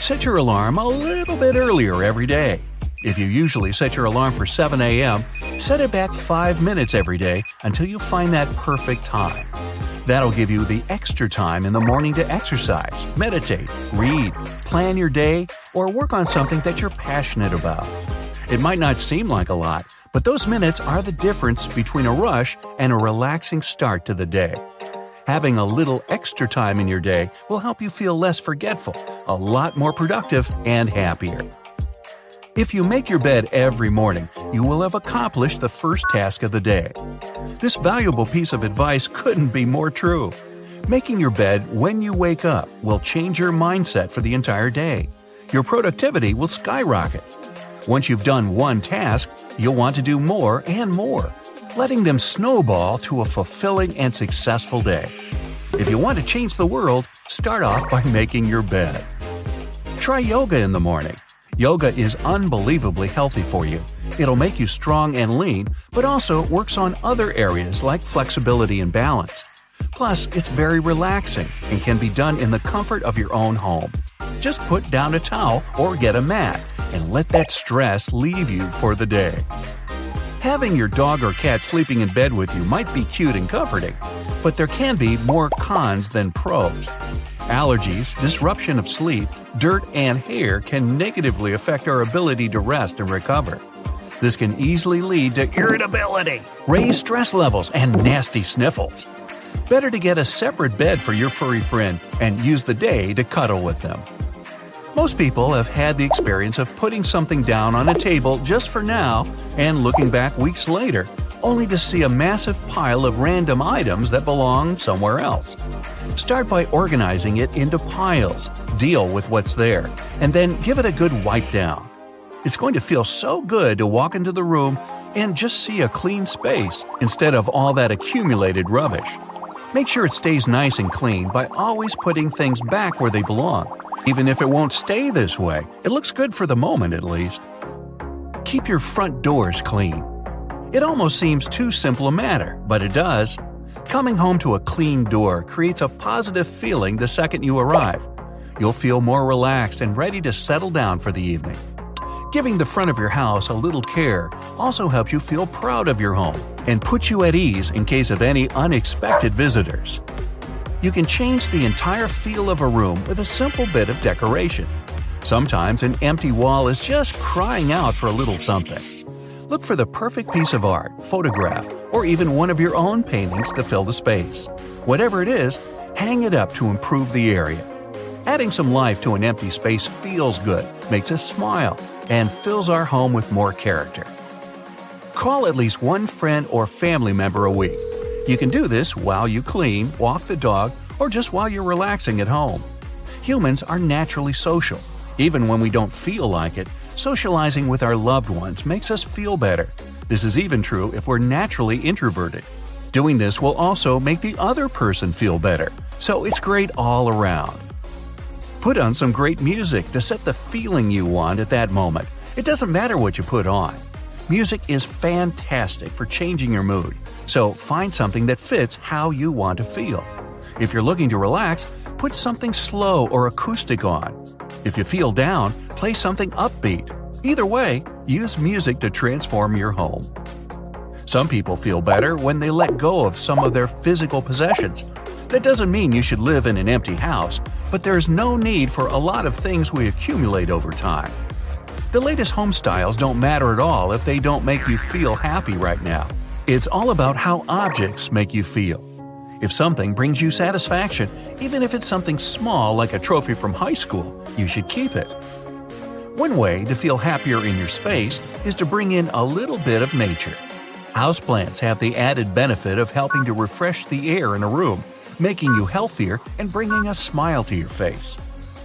Set your alarm a little bit earlier every day. If you usually set your alarm for 7 a.m., set it back 5 minutes every day until you find that perfect time. That'll give you the extra time in the morning to exercise, meditate, read, plan your day, or work on something that you're passionate about. It might not seem like a lot, but those minutes are the difference between a rush and a relaxing start to the day. Having a little extra time in your day will help you feel less forgetful, a lot more productive, and happier. If you make your bed every morning, you will have accomplished the first task of the day. This valuable piece of advice couldn't be more true. Making your bed when you wake up will change your mindset for the entire day. Your productivity will skyrocket. Once you've done one task, you'll want to do more and more, letting them snowball to a fulfilling and successful day. If you want to change the world, start off by making your bed. Try yoga in the morning. Yoga is unbelievably healthy for you. It'll make you strong and lean, but also works on other areas like flexibility and balance. Plus, it's very relaxing and can be done in the comfort of your own home. Just put down a towel or get a mat and let that stress leave you for the day. Having your dog or cat sleeping in bed with you might be cute and comforting, but there can be more cons than pros. Allergies, disruption of sleep, dirt, and hair can negatively affect our ability to rest and recover. This can easily lead to irritability, raised stress levels, and nasty sniffles. Better to get a separate bed for your furry friend and use the day to cuddle with them. Most people have had the experience of putting something down on a table just for now and looking back weeks later, only to see a massive pile of random items that belong somewhere else. Start by organizing it into piles, deal with what's there, and then give it a good wipe down. It's going to feel so good to walk into the room and just see a clean space instead of all that accumulated rubbish. Make sure it stays nice and clean by always putting things back where they belong. Even if it won't stay this way, it looks good for the moment at least. Keep your front doors clean. It almost seems too simple a matter, but it does. Coming home to a clean door creates a positive feeling the second you arrive. You'll feel more relaxed and ready to settle down for the evening. Giving the front of your house a little care also helps you feel proud of your home and puts you at ease in case of any unexpected visitors. You can change the entire feel of a room with a simple bit of decoration. Sometimes an empty wall is just crying out for a little something. Look for the perfect piece of art, photograph, or even one of your own paintings to fill the space. Whatever it is, hang it up to improve the area. Adding some life to an empty space feels good, makes us smile, and fills our home with more character. Call at least one friend or family member a week. You can do this while you clean, walk the dog, or just while you're relaxing at home. Humans are naturally social. Even when we don't feel like it, socializing with our loved ones makes us feel better. This is even true if we're naturally introverted. Doing this will also make the other person feel better, so it's great all around. Put on some great music to set the feeling you want at that moment. It doesn't matter what you put on. Music is fantastic for changing your mood, so find something that fits how you want to feel. If you're looking to relax, put something slow or acoustic on. If you feel down, play something upbeat. Either way, use music to transform your home. Some people feel better when they let go of some of their physical possessions. That doesn't mean you should live in an empty house, but there's no need for a lot of things we accumulate over time. The latest home styles don't matter at all if they don't make you feel happy right now. It's all about how objects make you feel. If something brings you satisfaction, even if it's something small like a trophy from high school, you should keep it. One way to feel happier in your space is to bring in a little bit of nature. Houseplants have the added benefit of helping to refresh the air in a room making you healthier and bringing a smile to your face.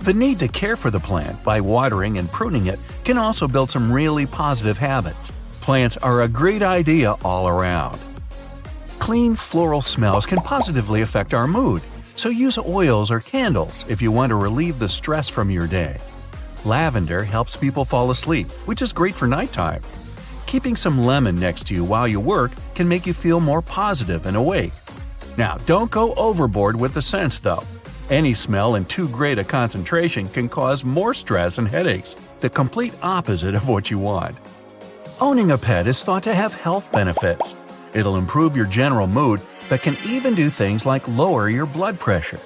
The need to care for the plant by watering and pruning it can also build some really positive habits. Plants are a great idea all around. Clean floral smells can positively affect our mood, so use oils or candles if you want to relieve the stress from your day. Lavender helps people fall asleep, which is great for nighttime. Keeping some lemon next to you while you work can make you feel more positive and awake. Now, don't go overboard with the scents, though. Any smell in too great a concentration can cause more stress and headaches, the complete opposite of what you want. Owning a pet is thought to have health benefits. It'll improve your general mood, but can even do things like lower your blood pressure.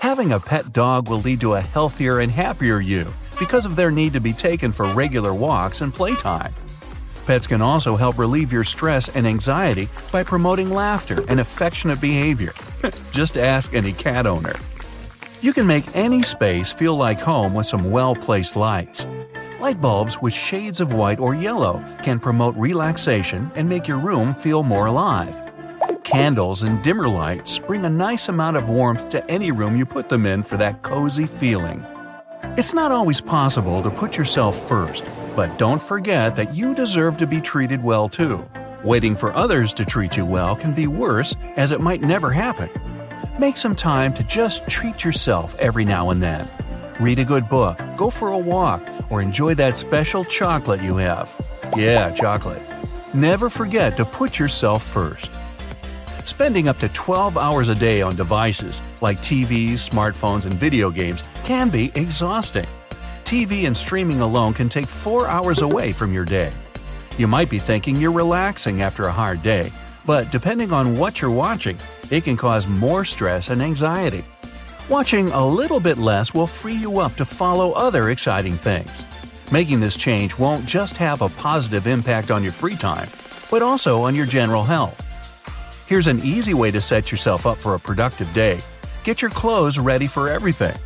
Having a pet dog will lead to a healthier and happier you because of their need to be taken for regular walks and playtime. Pets can also help relieve your stress and anxiety by promoting laughter and affectionate behavior. Just ask any cat owner. You can make any space feel like home with some well placed lights. Light bulbs with shades of white or yellow can promote relaxation and make your room feel more alive. Candles and dimmer lights bring a nice amount of warmth to any room you put them in for that cozy feeling. It's not always possible to put yourself first, but don't forget that you deserve to be treated well too. Waiting for others to treat you well can be worse, as it might never happen. Make some time to just treat yourself every now and then. Read a good book, go for a walk, or enjoy that special chocolate you have. Yeah, chocolate. Never forget to put yourself first. Spending up to 12 hours a day on devices like TVs, smartphones, and video games can be exhausting. TV and streaming alone can take four hours away from your day. You might be thinking you're relaxing after a hard day, but depending on what you're watching, it can cause more stress and anxiety. Watching a little bit less will free you up to follow other exciting things. Making this change won't just have a positive impact on your free time, but also on your general health. Here's an easy way to set yourself up for a productive day. Get your clothes ready for everything.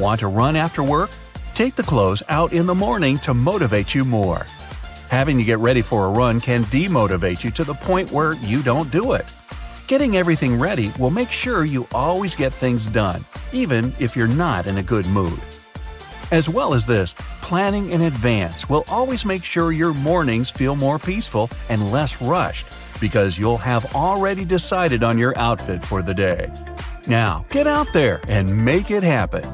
Want to run after work? Take the clothes out in the morning to motivate you more. Having to get ready for a run can demotivate you to the point where you don't do it. Getting everything ready will make sure you always get things done, even if you're not in a good mood. As well as this, planning in advance will always make sure your mornings feel more peaceful and less rushed because you'll have already decided on your outfit for the day. Now, get out there and make it happen.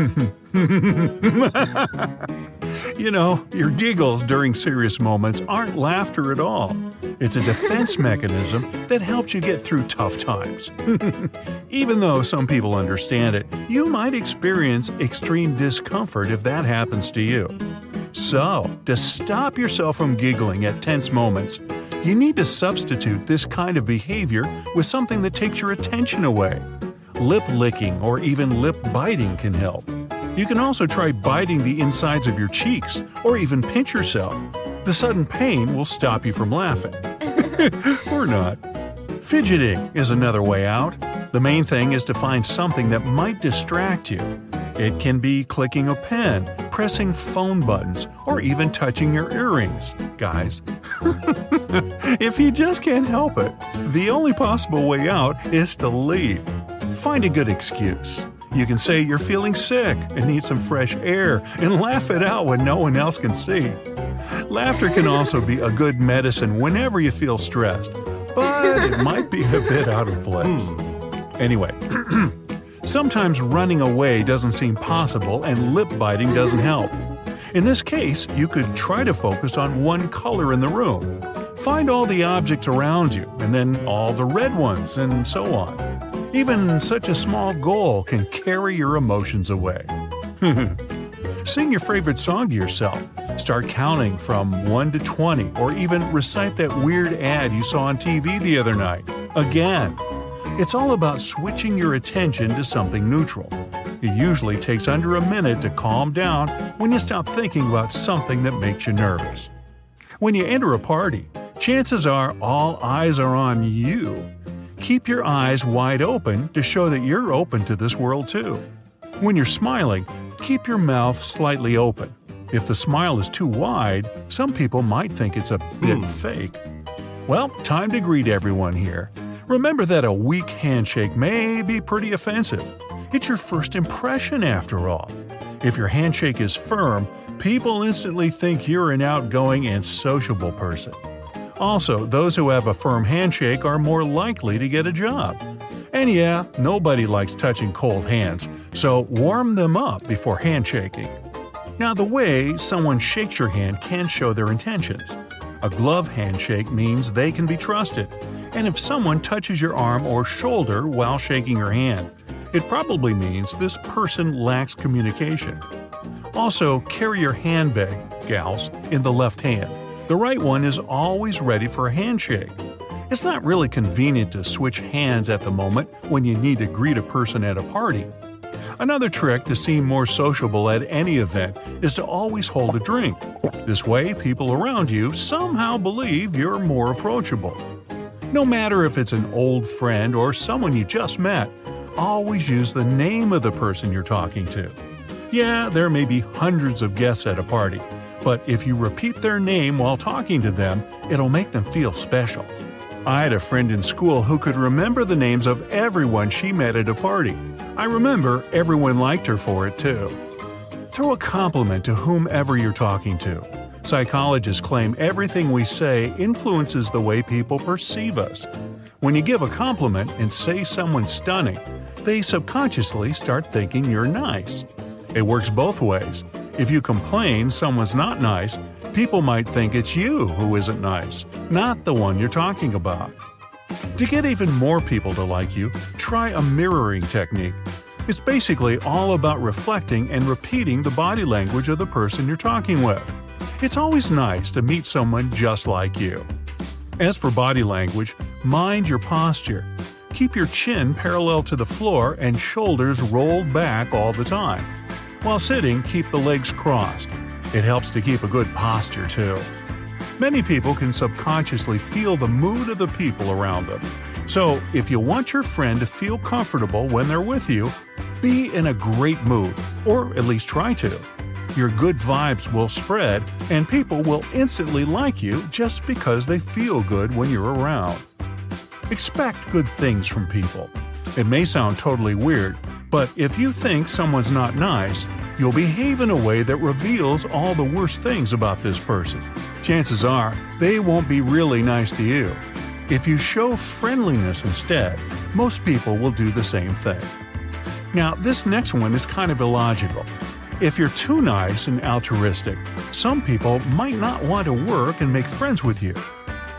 you know, your giggles during serious moments aren't laughter at all. It's a defense mechanism that helps you get through tough times. Even though some people understand it, you might experience extreme discomfort if that happens to you. So, to stop yourself from giggling at tense moments, you need to substitute this kind of behavior with something that takes your attention away. Lip licking or even lip biting can help. You can also try biting the insides of your cheeks or even pinch yourself. The sudden pain will stop you from laughing. or not. Fidgeting is another way out. The main thing is to find something that might distract you. It can be clicking a pen, pressing phone buttons, or even touching your earrings, guys. if you just can't help it, the only possible way out is to leave. Find a good excuse. You can say you're feeling sick and need some fresh air and laugh it out when no one else can see. Laughter can also be a good medicine whenever you feel stressed, but it might be a bit out of place. Anyway, sometimes running away doesn't seem possible and lip biting doesn't help. In this case, you could try to focus on one color in the room. Find all the objects around you, and then all the red ones, and so on. Even such a small goal can carry your emotions away. Sing your favorite song to yourself. Start counting from 1 to 20, or even recite that weird ad you saw on TV the other night. Again. It's all about switching your attention to something neutral. It usually takes under a minute to calm down when you stop thinking about something that makes you nervous. When you enter a party, chances are all eyes are on you Keep your eyes wide open to show that you're open to this world too. When you're smiling, keep your mouth slightly open. If the smile is too wide, some people might think it's a bit hmm. fake. Well, time to greet everyone here. Remember that a weak handshake may be pretty offensive. It's your first impression, after all. If your handshake is firm, people instantly think you're an outgoing and sociable person. Also, those who have a firm handshake are more likely to get a job. And yeah, nobody likes touching cold hands, so warm them up before handshaking. Now, the way someone shakes your hand can show their intentions. A glove handshake means they can be trusted, and if someone touches your arm or shoulder while shaking your hand, it probably means this person lacks communication. Also, carry your handbag, gals, in the left hand. The right one is always ready for a handshake. It's not really convenient to switch hands at the moment when you need to greet a person at a party. Another trick to seem more sociable at any event is to always hold a drink. This way, people around you somehow believe you're more approachable. No matter if it's an old friend or someone you just met, always use the name of the person you're talking to. Yeah, there may be hundreds of guests at a party, but if you repeat their name while talking to them, it'll make them feel special. I had a friend in school who could remember the names of everyone she met at a party. I remember everyone liked her for it too. Throw a compliment to whomever you're talking to. Psychologists claim everything we say influences the way people perceive us. When you give a compliment and say someone's stunning, they subconsciously start thinking you're nice. It works both ways. If you complain someone's not nice, people might think it's you who isn't nice, not the one you're talking about. To get even more people to like you, try a mirroring technique. It's basically all about reflecting and repeating the body language of the person you're talking with. It's always nice to meet someone just like you. As for body language, mind your posture. Keep your chin parallel to the floor and shoulders rolled back all the time. While sitting, keep the legs crossed. It helps to keep a good posture, too. Many people can subconsciously feel the mood of the people around them. So, if you want your friend to feel comfortable when they're with you, Be in a great mood, or at least try to. Your good vibes will spread, and people will instantly like you just because they feel good when you're around. Expect good things from people. It may sound totally weird, but if you think someone's not nice, you'll behave in a way that reveals all the worst things about this person. Chances are, they won't be really nice to you. If you show friendliness instead, most people will do the same thing. Now, this next one is kind of illogical. If you're too nice and altruistic, some people might not want to work and make friends with you.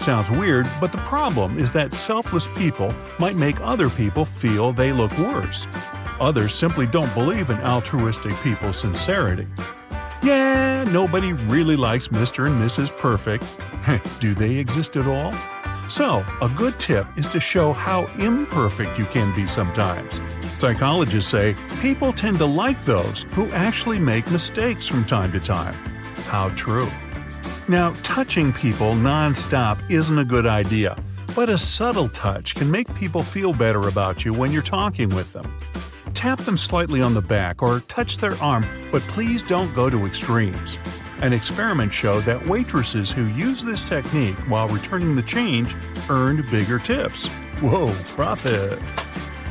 Sounds weird, but the problem is that selfless people might make other people feel they look worse. Others simply don't believe in altruistic people's sincerity. Yeah, nobody really likes Mr. and Mrs. Perfect. Do they exist at all? So, a good tip is to show how imperfect you can be sometimes. Psychologists say people tend to like those who actually make mistakes from time to time. How true. Now, touching people nonstop isn't a good idea, but a subtle touch can make people feel better about you when you're talking with them. Tap them slightly on the back or touch their arm, but please don't go to extremes. An experiment showed that waitresses who used this technique while returning the change earned bigger tips. Whoa, profit!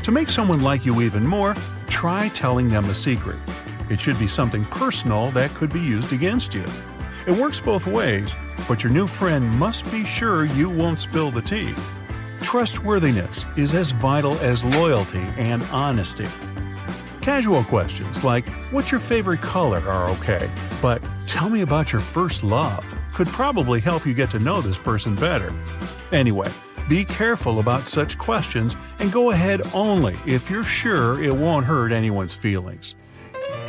To make someone like you even more, try telling them a secret. It should be something personal that could be used against you. It works both ways, but your new friend must be sure you won't spill the tea. Trustworthiness is as vital as loyalty and honesty. Casual questions like, What's your favorite color? are okay, but tell me about your first love could probably help you get to know this person better. Anyway, be careful about such questions and go ahead only if you're sure it won't hurt anyone's feelings.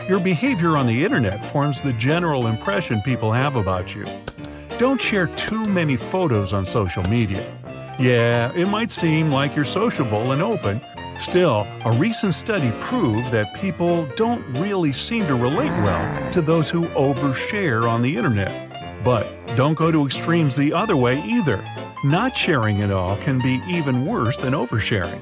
Your behavior on the internet forms the general impression people have about you. Don't share too many photos on social media. Yeah, it might seem like you're sociable and open. Still, a recent study proved that people don't really seem to relate well to those who overshare on the internet. But don't go to extremes the other way either. Not sharing at all can be even worse than oversharing.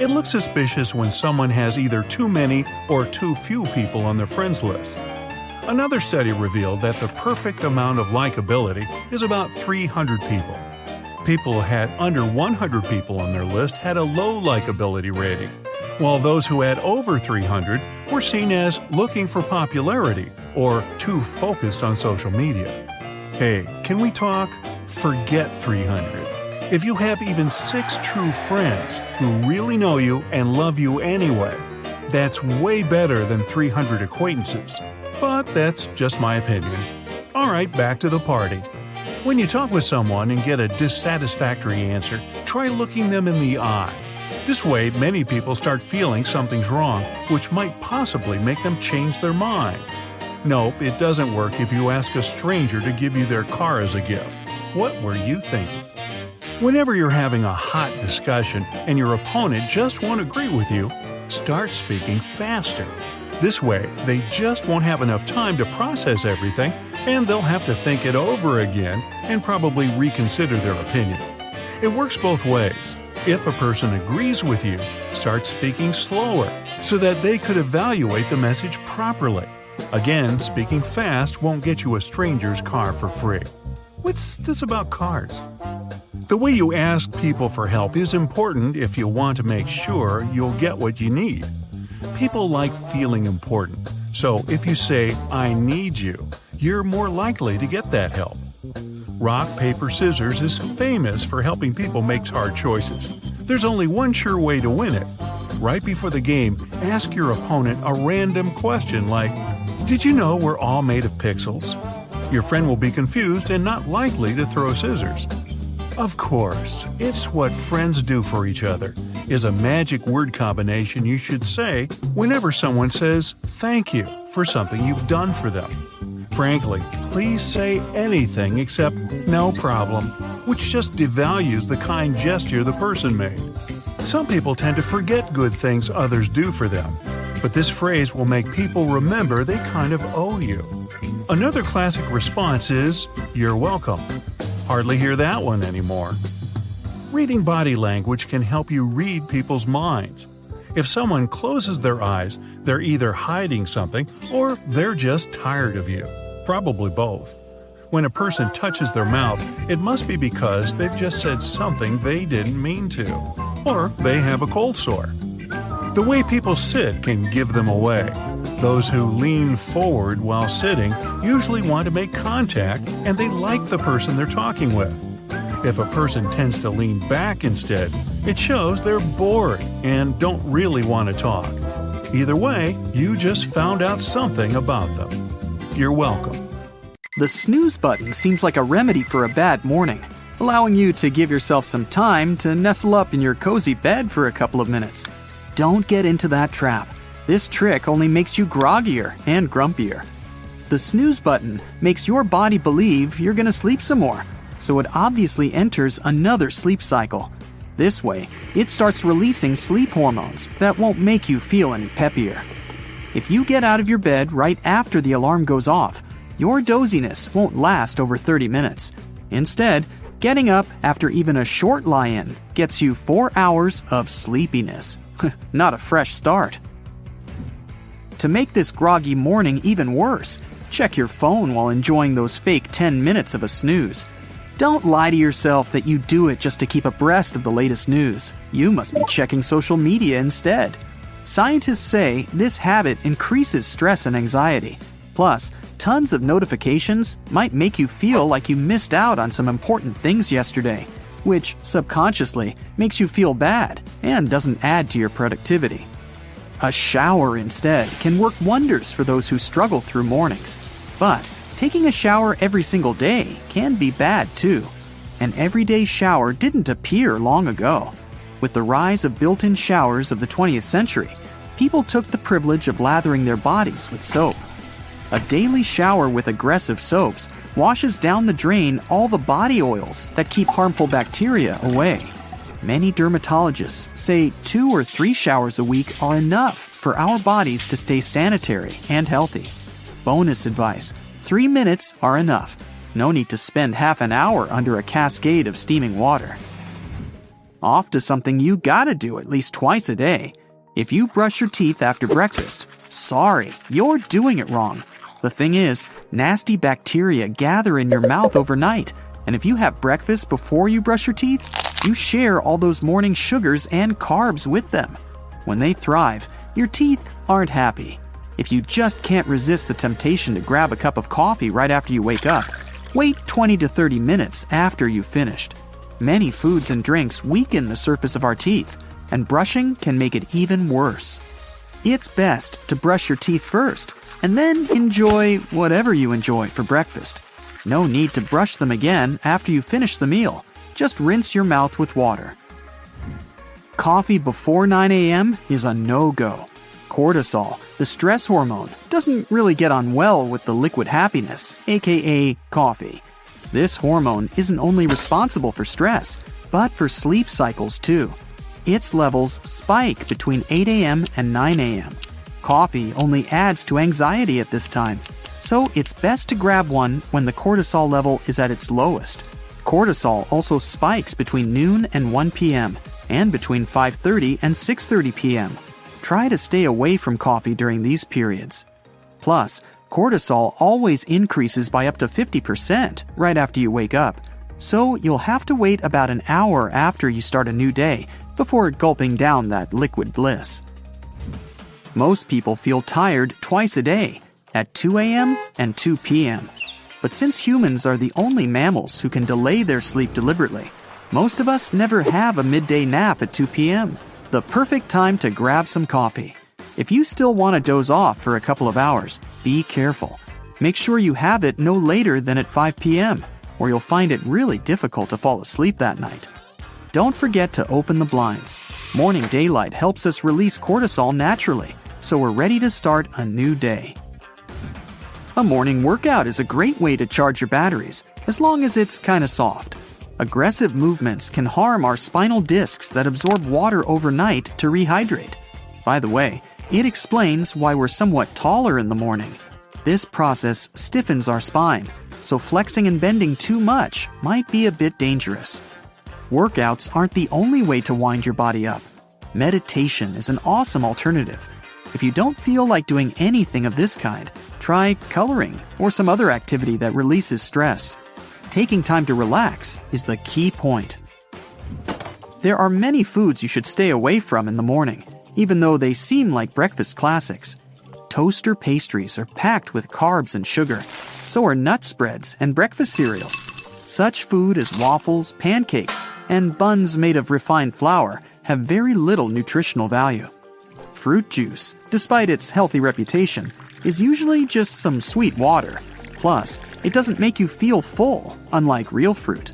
It looks suspicious when someone has either too many or too few people on their friends list. Another study revealed that the perfect amount of likability is about 300 people. People who had under 100 people on their list had a low likability rating, while those who had over 300 were seen as looking for popularity or too focused on social media. Hey, can we talk? Forget 300. If you have even six true friends who really know you and love you anyway, that's way better than 300 acquaintances. But that's just my opinion. Alright, back to the party. When you talk with someone and get a dissatisfactory answer, try looking them in the eye. This way, many people start feeling something's wrong, which might possibly make them change their mind. Nope, it doesn't work if you ask a stranger to give you their car as a gift. What were you thinking? Whenever you're having a hot discussion and your opponent just won't agree with you, start speaking faster. This way, they just won't have enough time to process everything, and they'll have to think it over again and probably reconsider their opinion. It works both ways. If a person agrees with you, start speaking slower so that they could evaluate the message properly. Again, speaking fast won't get you a stranger's car for free. What's this about cars? The way you ask people for help is important if you want to make sure you'll get what you need. People like feeling important, so if you say, I need you, you're more likely to get that help. Rock, paper, scissors is famous for helping people make hard choices. There's only one sure way to win it. Right before the game, ask your opponent a random question like, Did you know we're all made of pixels? Your friend will be confused and not likely to throw scissors. Of course, it's what friends do for each other, is a magic word combination you should say whenever someone says thank you for something you've done for them. Frankly, please say anything except no problem, which just devalues the kind gesture the person made. Some people tend to forget good things others do for them, but this phrase will make people remember they kind of owe you. Another classic response is, You're welcome. Hardly hear that one anymore. Reading body language can help you read people's minds. If someone closes their eyes, they're either hiding something or they're just tired of you. Probably both. When a person touches their mouth, it must be because they've just said something they didn't mean to. Or they have a cold sore. The way people sit can give them away. Those who lean forward while sitting usually want to make contact and they like the person they're talking with. If a person tends to lean back instead, it shows they're bored and don't really want to talk. Either way, you just found out something about them. You're welcome. The snooze button seems like a remedy for a bad morning, allowing you to give yourself some time to nestle up in your cozy bed for a couple of minutes. Don't get into that trap. This trick only makes you groggier and grumpier. The snooze button makes your body believe you're going to sleep some more, so it obviously enters another sleep cycle. This way, it starts releasing sleep hormones that won't make you feel any peppier. If you get out of your bed right after the alarm goes off, your doziness won't last over 30 minutes. Instead, getting up after even a short lie in gets you 4 hours of sleepiness. Not a fresh start. To make this groggy morning even worse, check your phone while enjoying those fake 10 minutes of a snooze. Don't lie to yourself that you do it just to keep abreast of the latest news. You must be checking social media instead. Scientists say this habit increases stress and anxiety. Plus, tons of notifications might make you feel like you missed out on some important things yesterday, which subconsciously makes you feel bad and doesn't add to your productivity. A shower instead can work wonders for those who struggle through mornings. But taking a shower every single day can be bad too. An everyday shower didn't appear long ago. With the rise of built in showers of the 20th century, people took the privilege of lathering their bodies with soap. A daily shower with aggressive soaps washes down the drain all the body oils that keep harmful bacteria away. Many dermatologists say two or three showers a week are enough for our bodies to stay sanitary and healthy. Bonus advice three minutes are enough. No need to spend half an hour under a cascade of steaming water. Off to something you gotta do at least twice a day. If you brush your teeth after breakfast, sorry, you're doing it wrong. The thing is, nasty bacteria gather in your mouth overnight, and if you have breakfast before you brush your teeth, you share all those morning sugars and carbs with them. When they thrive, your teeth aren't happy. If you just can't resist the temptation to grab a cup of coffee right after you wake up, wait 20 to 30 minutes after you've finished. Many foods and drinks weaken the surface of our teeth, and brushing can make it even worse. It's best to brush your teeth first and then enjoy whatever you enjoy for breakfast. No need to brush them again after you finish the meal. Just rinse your mouth with water. Coffee before 9 a.m. is a no go. Cortisol, the stress hormone, doesn't really get on well with the liquid happiness, aka coffee. This hormone isn't only responsible for stress, but for sleep cycles too. Its levels spike between 8 a.m. and 9 a.m. Coffee only adds to anxiety at this time, so it's best to grab one when the cortisol level is at its lowest. Cortisol also spikes between noon and 1 p.m. and between 5:30 and 6:30 p.m. Try to stay away from coffee during these periods. Plus, cortisol always increases by up to 50% right after you wake up. So you'll have to wait about an hour after you start a new day before gulping down that liquid bliss. Most people feel tired twice a day, at 2 a.m. and 2 p.m. But since humans are the only mammals who can delay their sleep deliberately, most of us never have a midday nap at 2 p.m., the perfect time to grab some coffee. If you still want to doze off for a couple of hours, be careful. Make sure you have it no later than at 5 p.m., or you'll find it really difficult to fall asleep that night. Don't forget to open the blinds. Morning daylight helps us release cortisol naturally, so we're ready to start a new day. A morning workout is a great way to charge your batteries, as long as it's kinda soft. Aggressive movements can harm our spinal discs that absorb water overnight to rehydrate. By the way, it explains why we're somewhat taller in the morning. This process stiffens our spine, so flexing and bending too much might be a bit dangerous. Workouts aren't the only way to wind your body up. Meditation is an awesome alternative. If you don't feel like doing anything of this kind, try coloring or some other activity that releases stress. Taking time to relax is the key point. There are many foods you should stay away from in the morning, even though they seem like breakfast classics. Toaster pastries are packed with carbs and sugar. So are nut spreads and breakfast cereals. Such food as waffles, pancakes, and buns made of refined flour have very little nutritional value. Fruit juice, despite its healthy reputation, is usually just some sweet water. Plus, it doesn't make you feel full, unlike real fruit.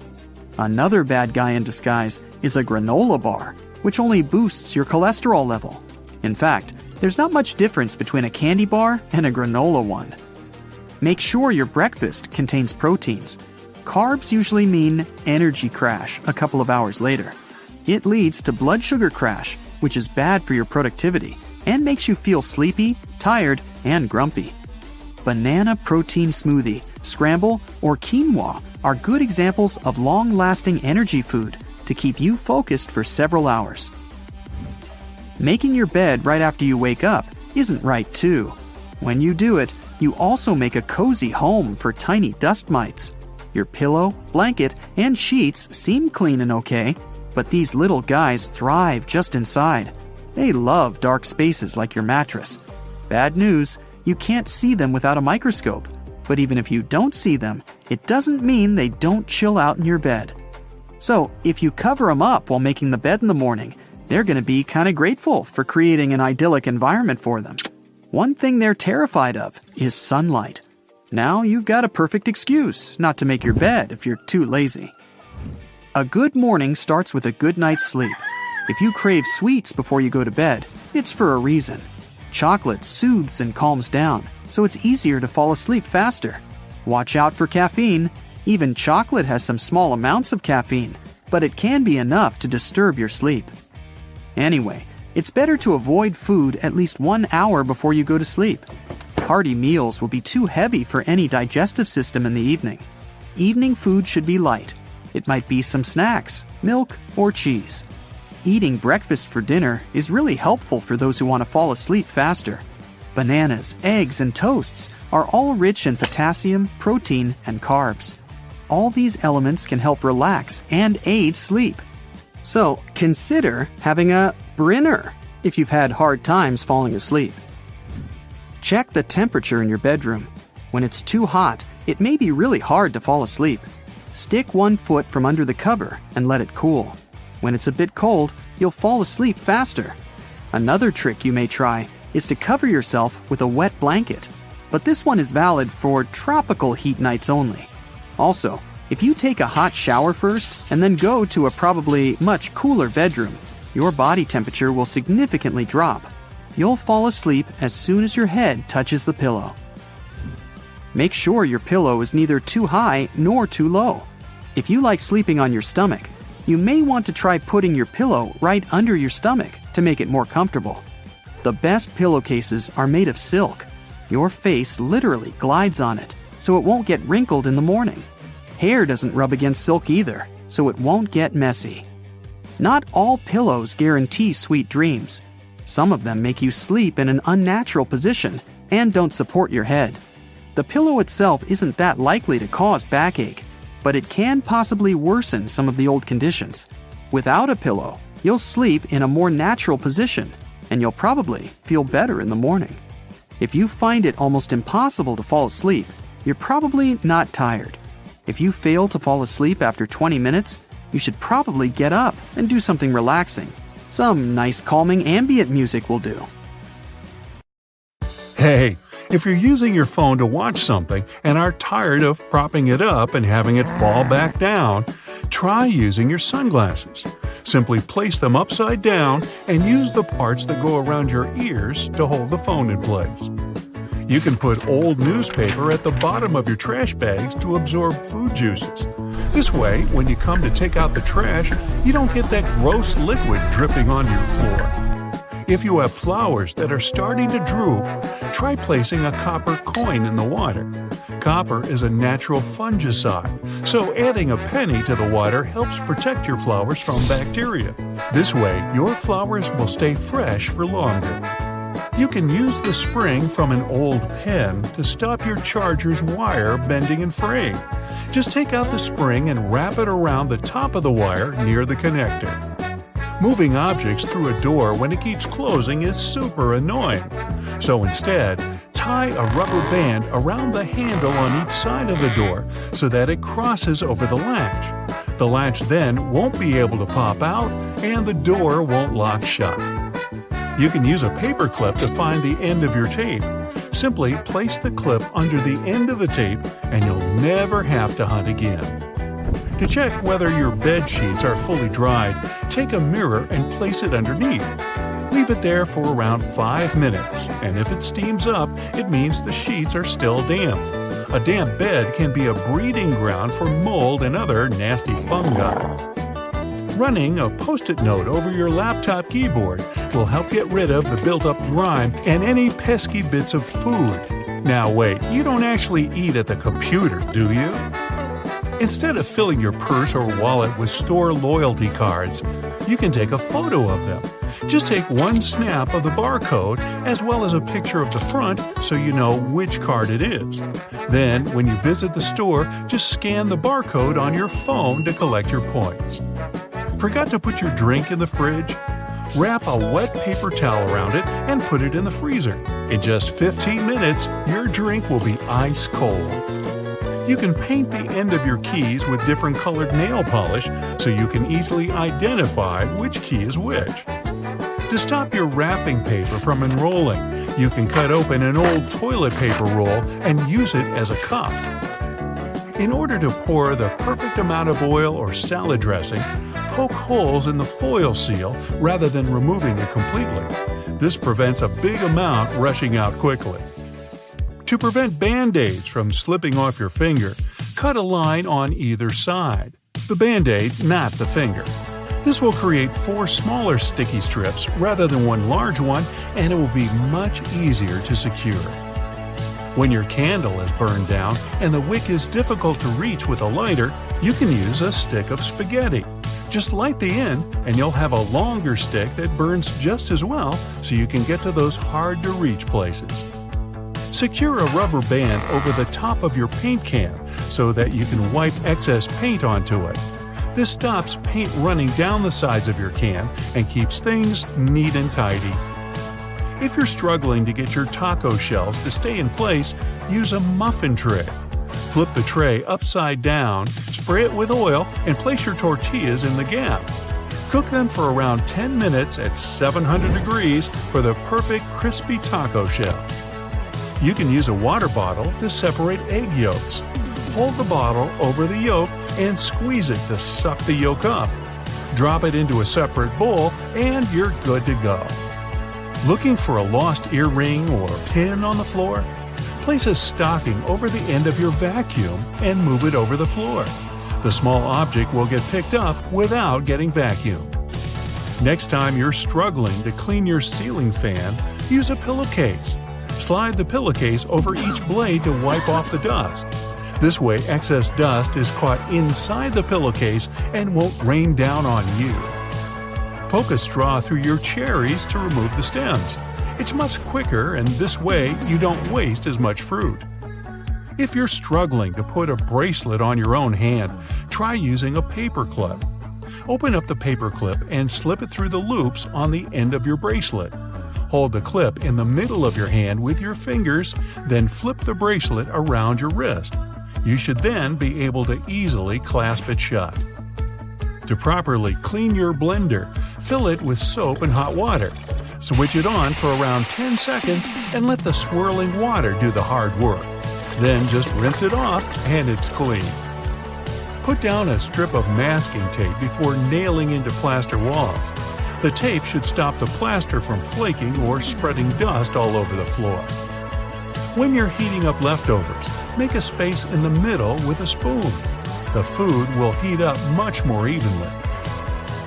Another bad guy in disguise is a granola bar, which only boosts your cholesterol level. In fact, there's not much difference between a candy bar and a granola one. Make sure your breakfast contains proteins. Carbs usually mean energy crash a couple of hours later. It leads to blood sugar crash, which is bad for your productivity and makes you feel sleepy, tired, and grumpy. Banana protein smoothie, scramble, or quinoa are good examples of long lasting energy food to keep you focused for several hours. Making your bed right after you wake up isn't right, too. When you do it, you also make a cozy home for tiny dust mites. Your pillow, blanket, and sheets seem clean and okay, but these little guys thrive just inside. They love dark spaces like your mattress. Bad news, you can't see them without a microscope. But even if you don't see them, it doesn't mean they don't chill out in your bed. So, if you cover them up while making the bed in the morning, they're going to be kind of grateful for creating an idyllic environment for them. One thing they're terrified of is sunlight. Now you've got a perfect excuse not to make your bed if you're too lazy. A good morning starts with a good night's sleep. If you crave sweets before you go to bed, it's for a reason. Chocolate soothes and calms down, so it's easier to fall asleep faster. Watch out for caffeine. Even chocolate has some small amounts of caffeine, but it can be enough to disturb your sleep. Anyway, it's better to avoid food at least one hour before you go to sleep. Hearty meals will be too heavy for any digestive system in the evening. Evening food should be light. It might be some snacks, milk, or cheese. Eating breakfast for dinner is really helpful for those who want to fall asleep faster. Bananas, eggs, and toasts are all rich in potassium, protein, and carbs. All these elements can help relax and aid sleep. So consider having a Brinner if you've had hard times falling asleep. Check the temperature in your bedroom. When it's too hot, it may be really hard to fall asleep. Stick one foot from under the cover and let it cool. When it's a bit cold, you'll fall asleep faster. Another trick you may try is to cover yourself with a wet blanket, but this one is valid for tropical heat nights only. Also, if you take a hot shower first and then go to a probably much cooler bedroom, your body temperature will significantly drop. You'll fall asleep as soon as your head touches the pillow. Make sure your pillow is neither too high nor too low. If you like sleeping on your stomach, you may want to try putting your pillow right under your stomach to make it more comfortable. The best pillowcases are made of silk. Your face literally glides on it, so it won't get wrinkled in the morning. Hair doesn't rub against silk either, so it won't get messy. Not all pillows guarantee sweet dreams. Some of them make you sleep in an unnatural position and don't support your head. The pillow itself isn't that likely to cause backache, but it can possibly worsen some of the old conditions. Without a pillow, you'll sleep in a more natural position, and you'll probably feel better in the morning. If you find it almost impossible to fall asleep, you're probably not tired. If you fail to fall asleep after 20 minutes, you should probably get up and do something relaxing. Some nice calming ambient music will do. Hey, if you're using your phone to watch something and are tired of propping it up and having it fall back down, try using your sunglasses. Simply place them upside down and use the parts that go around your ears to hold the phone in place. You can put old newspaper at the bottom of your trash bags to absorb food juices. This way, when you come to take out the trash, you don't get that gross liquid dripping on your floor. If you have flowers that are starting to droop, try placing a copper coin in the water. Copper is a natural fungicide, so adding a penny to the water helps protect your flowers from bacteria. This way, your flowers will stay fresh for longer. You can use the spring from an old pen to stop your charger's wire bending and fraying. Just take out the spring and wrap it around the top of the wire near the connector. Moving objects through a door when it keeps closing is super annoying. So instead, tie a rubber band around the handle on each side of the door so that it crosses over the latch. The latch then won't be able to pop out and the door won't lock shut. You can use a paper clip to find the end of your tape. Simply place the clip under the end of the tape and you'll never have to hunt again. To check whether your bed sheets are fully dried, take a mirror and place it underneath. Leave it there for around 5 minutes, and if it steams up, it means the sheets are still damp. A damp bed can be a breeding ground for mold and other nasty fungi. Running a post it note over your laptop keyboard will help get rid of the built up grime and any pesky bits of food. Now, wait, you don't actually eat at the computer, do you? Instead of filling your purse or wallet with store loyalty cards, you can take a photo of them. Just take one snap of the barcode as well as a picture of the front so you know which card it is. Then, when you visit the store, just scan the barcode on your phone to collect your points. Forgot to put your drink in the fridge? Wrap a wet paper towel around it and put it in the freezer. In just 15 minutes, your drink will be ice cold. You can paint the end of your keys with different colored nail polish so you can easily identify which key is which. To stop your wrapping paper from unrolling, you can cut open an old toilet paper roll and use it as a cup. In order to pour the perfect amount of oil or salad dressing, poke holes in the foil seal rather than removing it completely. This prevents a big amount rushing out quickly. To prevent band aids from slipping off your finger, cut a line on either side. The band aid, not the finger. This will create four smaller sticky strips rather than one large one, and it will be much easier to secure. When your candle is burned down and the wick is difficult to reach with a lighter, you can use a stick of spaghetti. Just light the end, and you'll have a longer stick that burns just as well so you can get to those hard to reach places. Secure a rubber band over the top of your paint can so that you can wipe excess paint onto it. This stops paint running down the sides of your can and keeps things neat and tidy. If you're struggling to get your taco shells to stay in place, use a muffin tray. Flip the tray upside down, spray it with oil, and place your tortillas in the gap. Cook them for around 10 minutes at 700 degrees for the perfect crispy taco shell. You can use a water bottle to separate egg yolks. Hold the bottle over the yolk and squeeze it to suck the yolk up. Drop it into a separate bowl, and you're good to go. Looking for a lost earring or pin on the floor? Place a stocking over the end of your vacuum and move it over the floor. The small object will get picked up without getting vacuumed. Next time you're struggling to clean your ceiling fan, use a pillowcase. Slide the pillowcase over each blade to wipe off the dust. This way, excess dust is caught inside the pillowcase and won't rain down on you. Poke a straw through your cherries to remove the stems. It's much quicker, and this way you don't waste as much fruit. If you're struggling to put a bracelet on your own hand, try using a paper clip. Open up the paper clip and slip it through the loops on the end of your bracelet. Hold the clip in the middle of your hand with your fingers, then flip the bracelet around your wrist. You should then be able to easily clasp it shut. To properly clean your blender, fill it with soap and hot water. Switch it on for around 10 seconds and let the swirling water do the hard work. Then just rinse it off and it's clean. Put down a strip of masking tape before nailing into plaster walls. The tape should stop the plaster from flaking or spreading dust all over the floor. When you're heating up leftovers, make a space in the middle with a spoon. The food will heat up much more evenly.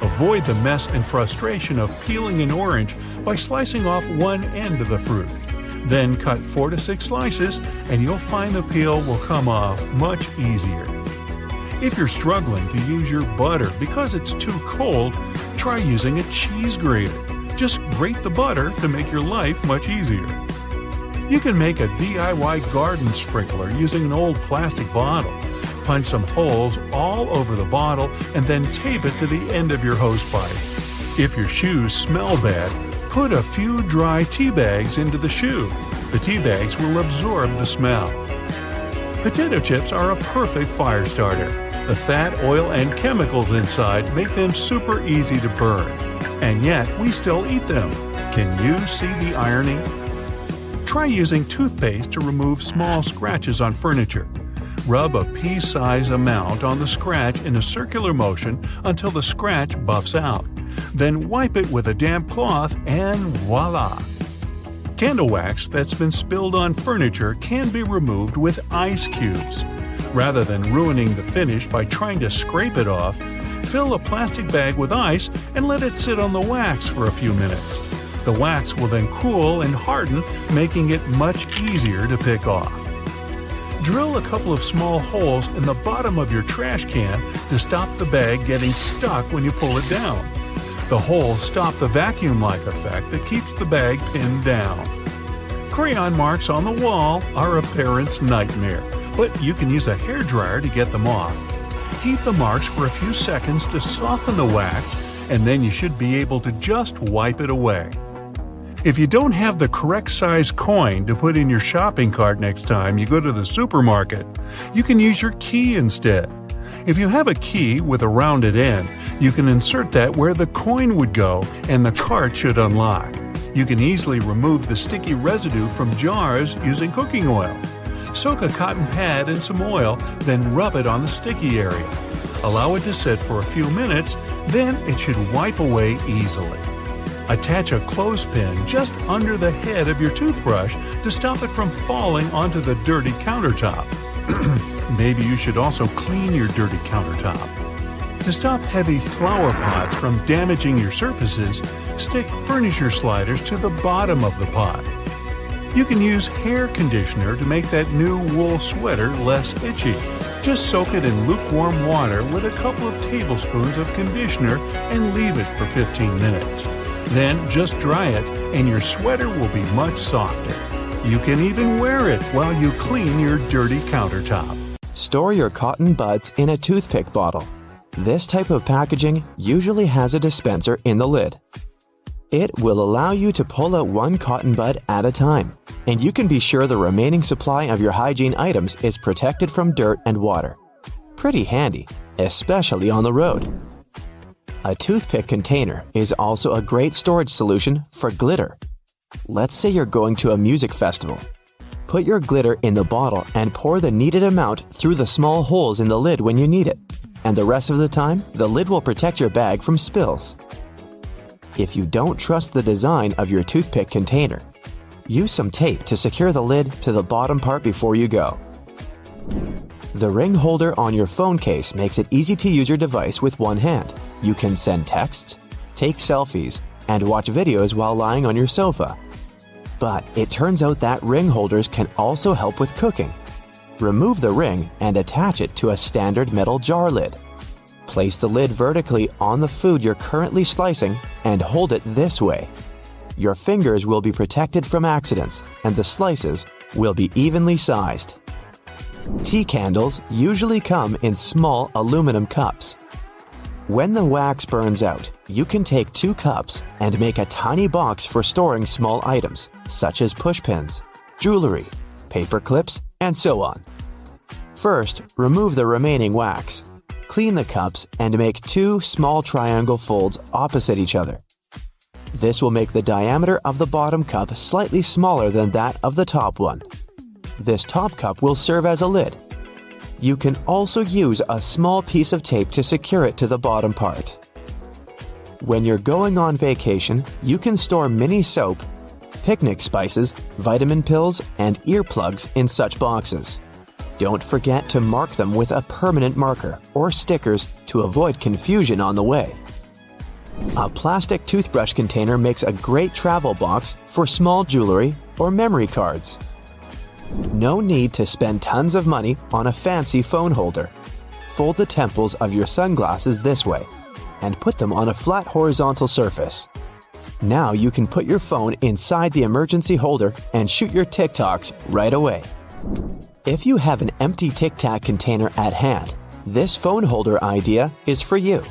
Avoid the mess and frustration of peeling an orange by slicing off one end of the fruit. Then cut 4 to 6 slices, and you'll find the peel will come off much easier. If you're struggling to use your butter because it's too cold, try using a cheese grater. Just grate the butter to make your life much easier. You can make a DIY garden sprinkler using an old plastic bottle. Punch some holes all over the bottle and then tape it to the end of your hose pipe. If your shoes smell bad, put a few dry tea bags into the shoe. The tea bags will absorb the smell. Potato chips are a perfect fire starter. The fat, oil, and chemicals inside make them super easy to burn. And yet, we still eat them. Can you see the irony? Try using toothpaste to remove small scratches on furniture. Rub a pea size amount on the scratch in a circular motion until the scratch buffs out. Then wipe it with a damp cloth and voila! Candle wax that's been spilled on furniture can be removed with ice cubes. Rather than ruining the finish by trying to scrape it off, fill a plastic bag with ice and let it sit on the wax for a few minutes. The wax will then cool and harden, making it much easier to pick off. Drill a couple of small holes in the bottom of your trash can to stop the bag getting stuck when you pull it down. The holes stop the vacuum like effect that keeps the bag pinned down. Crayon marks on the wall are a parent's nightmare, but you can use a hair dryer to get them off. Heat the marks for a few seconds to soften the wax, and then you should be able to just wipe it away. If you don't have the correct size coin to put in your shopping cart next time you go to the supermarket, you can use your key instead. If you have a key with a rounded end, you can insert that where the coin would go and the cart should unlock. You can easily remove the sticky residue from jars using cooking oil. Soak a cotton pad in some oil, then rub it on the sticky area. Allow it to sit for a few minutes, then it should wipe away easily. Attach a clothespin just under the head of your toothbrush to stop it from falling onto the dirty countertop. Maybe you should also clean your dirty countertop. To stop heavy flower pots from damaging your surfaces, stick furniture sliders to the bottom of the pot. You can use hair conditioner to make that new wool sweater less itchy. Just soak it in lukewarm water with a couple of tablespoons of conditioner and leave it for 15 minutes. Then just dry it, and your sweater will be much softer. You can even wear it while you clean your dirty countertop. Store your cotton buds in a toothpick bottle. This type of packaging usually has a dispenser in the lid. It will allow you to pull out one cotton bud at a time, and you can be sure the remaining supply of your hygiene items is protected from dirt and water. Pretty handy, especially on the road. A toothpick container is also a great storage solution for glitter. Let's say you're going to a music festival. Put your glitter in the bottle and pour the needed amount through the small holes in the lid when you need it. And the rest of the time, the lid will protect your bag from spills. If you don't trust the design of your toothpick container, use some tape to secure the lid to the bottom part before you go. The ring holder on your phone case makes it easy to use your device with one hand. You can send texts, take selfies, and watch videos while lying on your sofa. But it turns out that ring holders can also help with cooking. Remove the ring and attach it to a standard metal jar lid. Place the lid vertically on the food you're currently slicing and hold it this way. Your fingers will be protected from accidents and the slices will be evenly sized. Tea candles usually come in small aluminum cups. When the wax burns out, you can take two cups and make a tiny box for storing small items, such as pushpins, jewelry, paper clips, and so on. First, remove the remaining wax. Clean the cups and make two small triangle folds opposite each other. This will make the diameter of the bottom cup slightly smaller than that of the top one. This top cup will serve as a lid. You can also use a small piece of tape to secure it to the bottom part. When you're going on vacation, you can store mini soap, picnic spices, vitamin pills, and earplugs in such boxes. Don't forget to mark them with a permanent marker or stickers to avoid confusion on the way. A plastic toothbrush container makes a great travel box for small jewelry, or memory cards. No need to spend tons of money on a fancy phone holder. Fold the temples of your sunglasses this way and put them on a flat horizontal surface. Now you can put your phone inside the emergency holder and shoot your TikToks right away. If you have an empty Tic Tac container at hand, this phone holder idea is for you.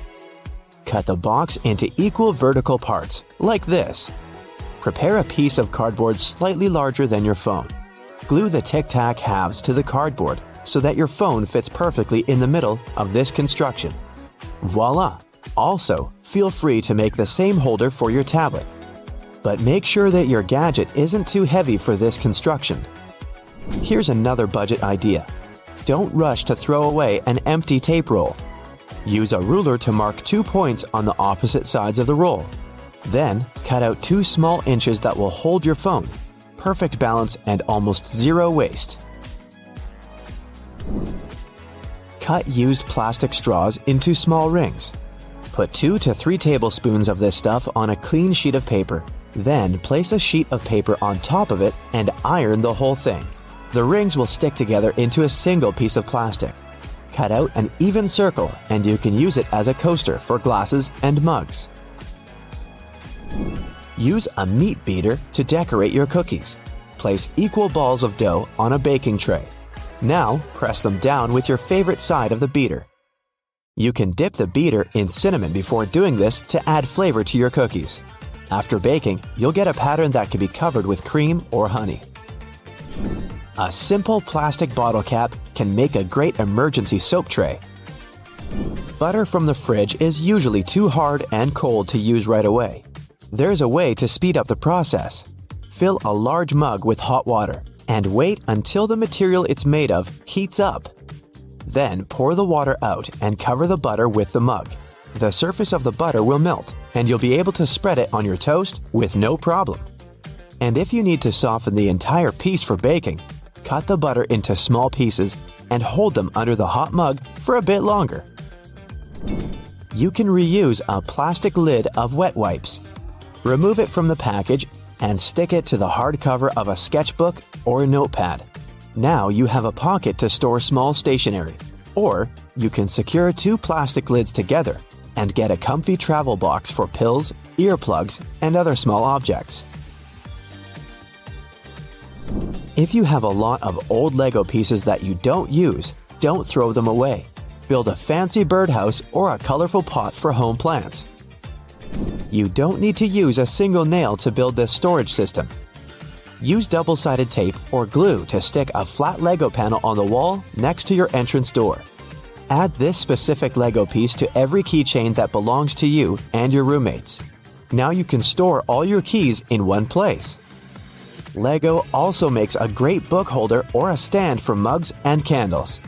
Cut the box into equal vertical parts, like this. Prepare a piece of cardboard slightly larger than your phone. Glue the Tic Tac halves to the cardboard so that your phone fits perfectly in the middle of this construction. Voila! Also, feel free to make the same holder for your tablet. But make sure that your gadget isn't too heavy for this construction. Here's another budget idea. Don't rush to throw away an empty tape roll. Use a ruler to mark two points on the opposite sides of the roll. Then, cut out two small inches that will hold your phone. Perfect balance and almost zero waste. Cut used plastic straws into small rings. Put 2 to 3 tablespoons of this stuff on a clean sheet of paper. Then place a sheet of paper on top of it and iron the whole thing. The rings will stick together into a single piece of plastic. Cut out an even circle and you can use it as a coaster for glasses and mugs. Use a meat beater to decorate your cookies. Place equal balls of dough on a baking tray. Now press them down with your favorite side of the beater. You can dip the beater in cinnamon before doing this to add flavor to your cookies. After baking, you'll get a pattern that can be covered with cream or honey. A simple plastic bottle cap can make a great emergency soap tray. Butter from the fridge is usually too hard and cold to use right away. There's a way to speed up the process. Fill a large mug with hot water and wait until the material it's made of heats up. Then pour the water out and cover the butter with the mug. The surface of the butter will melt, and you'll be able to spread it on your toast with no problem. And if you need to soften the entire piece for baking, cut the butter into small pieces and hold them under the hot mug for a bit longer. You can reuse a plastic lid of wet wipes. Remove it from the package and stick it to the hardcover of a sketchbook or a notepad. Now you have a pocket to store small stationery. Or you can secure two plastic lids together and get a comfy travel box for pills, earplugs, and other small objects. If you have a lot of old Lego pieces that you don't use, don't throw them away. Build a fancy birdhouse or a colorful pot for home plants. You don't need to use a single nail to build this storage system. Use double sided tape or glue to stick a flat Lego panel on the wall next to your entrance door. Add this specific Lego piece to every keychain that belongs to you and your roommates. Now you can store all your keys in one place. Lego also makes a great book holder or a stand for mugs and candles.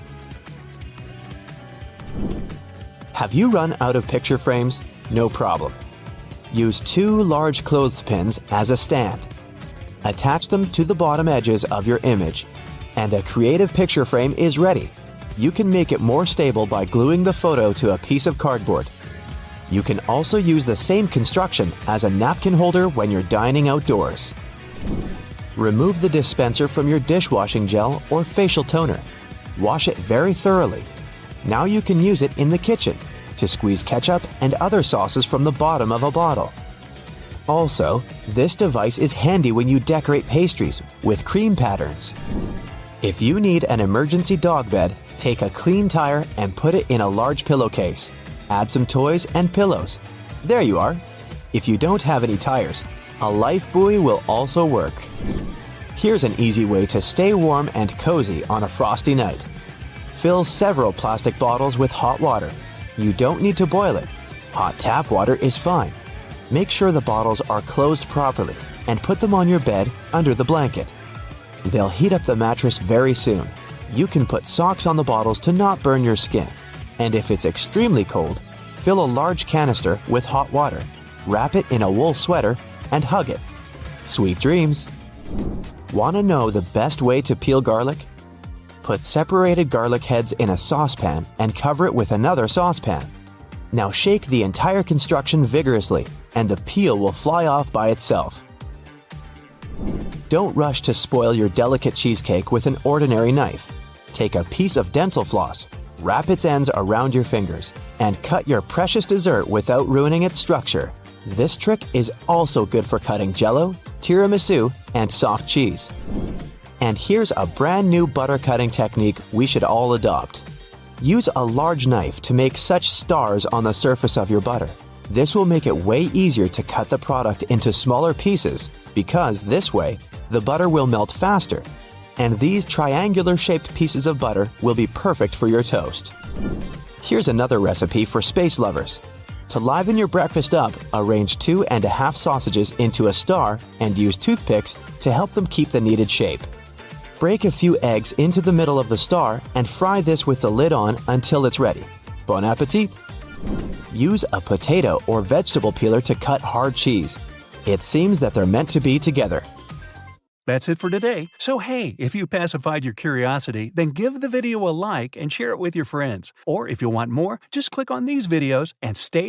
Have you run out of picture frames? No problem. Use two large clothespins as a stand. Attach them to the bottom edges of your image, and a creative picture frame is ready. You can make it more stable by gluing the photo to a piece of cardboard. You can also use the same construction as a napkin holder when you're dining outdoors. Remove the dispenser from your dishwashing gel or facial toner. Wash it very thoroughly. Now you can use it in the kitchen to squeeze ketchup and other sauces from the bottom of a bottle. Also, this device is handy when you decorate pastries with cream patterns. If you need an emergency dog bed, take a clean tire and put it in a large pillowcase. Add some toys and pillows. There you are. If you don't have any tires, a life buoy will also work. Here's an easy way to stay warm and cozy on a frosty night. Fill several plastic bottles with hot water. You don't need to boil it. Hot tap water is fine. Make sure the bottles are closed properly and put them on your bed under the blanket. They'll heat up the mattress very soon. You can put socks on the bottles to not burn your skin. And if it's extremely cold, fill a large canister with hot water, wrap it in a wool sweater, and hug it. Sweet dreams! Want to know the best way to peel garlic? Put separated garlic heads in a saucepan and cover it with another saucepan. Now shake the entire construction vigorously, and the peel will fly off by itself. don't rush to spoil your delicate cheesecake with an ordinary knife. Take a piece of dental floss, wrap its ends around your fingers, and cut your precious dessert without ruining its structure. This trick is also good for cutting jello, tiramisu, and soft cheese. And here's a brand new butter cutting technique we should all adopt. Use a large knife to make such stars on the surface of your butter. This will make it way easier to cut the product into smaller pieces because this way, the butter will melt faster. And these triangular shaped pieces of butter will be perfect for your toast. Here's another recipe for space lovers. To liven your breakfast up, arrange two and a half sausages into a star and use toothpicks to help them keep the needed shape. Break a few eggs into the middle of the star and fry this with the lid on until it's ready. Bon appetit! Use a potato or vegetable peeler to cut hard cheese. It seems that they're meant to be together. That's it for today. So, hey, if you pacified your curiosity, then give the video a like and share it with your friends. Or if you want more, just click on these videos and stay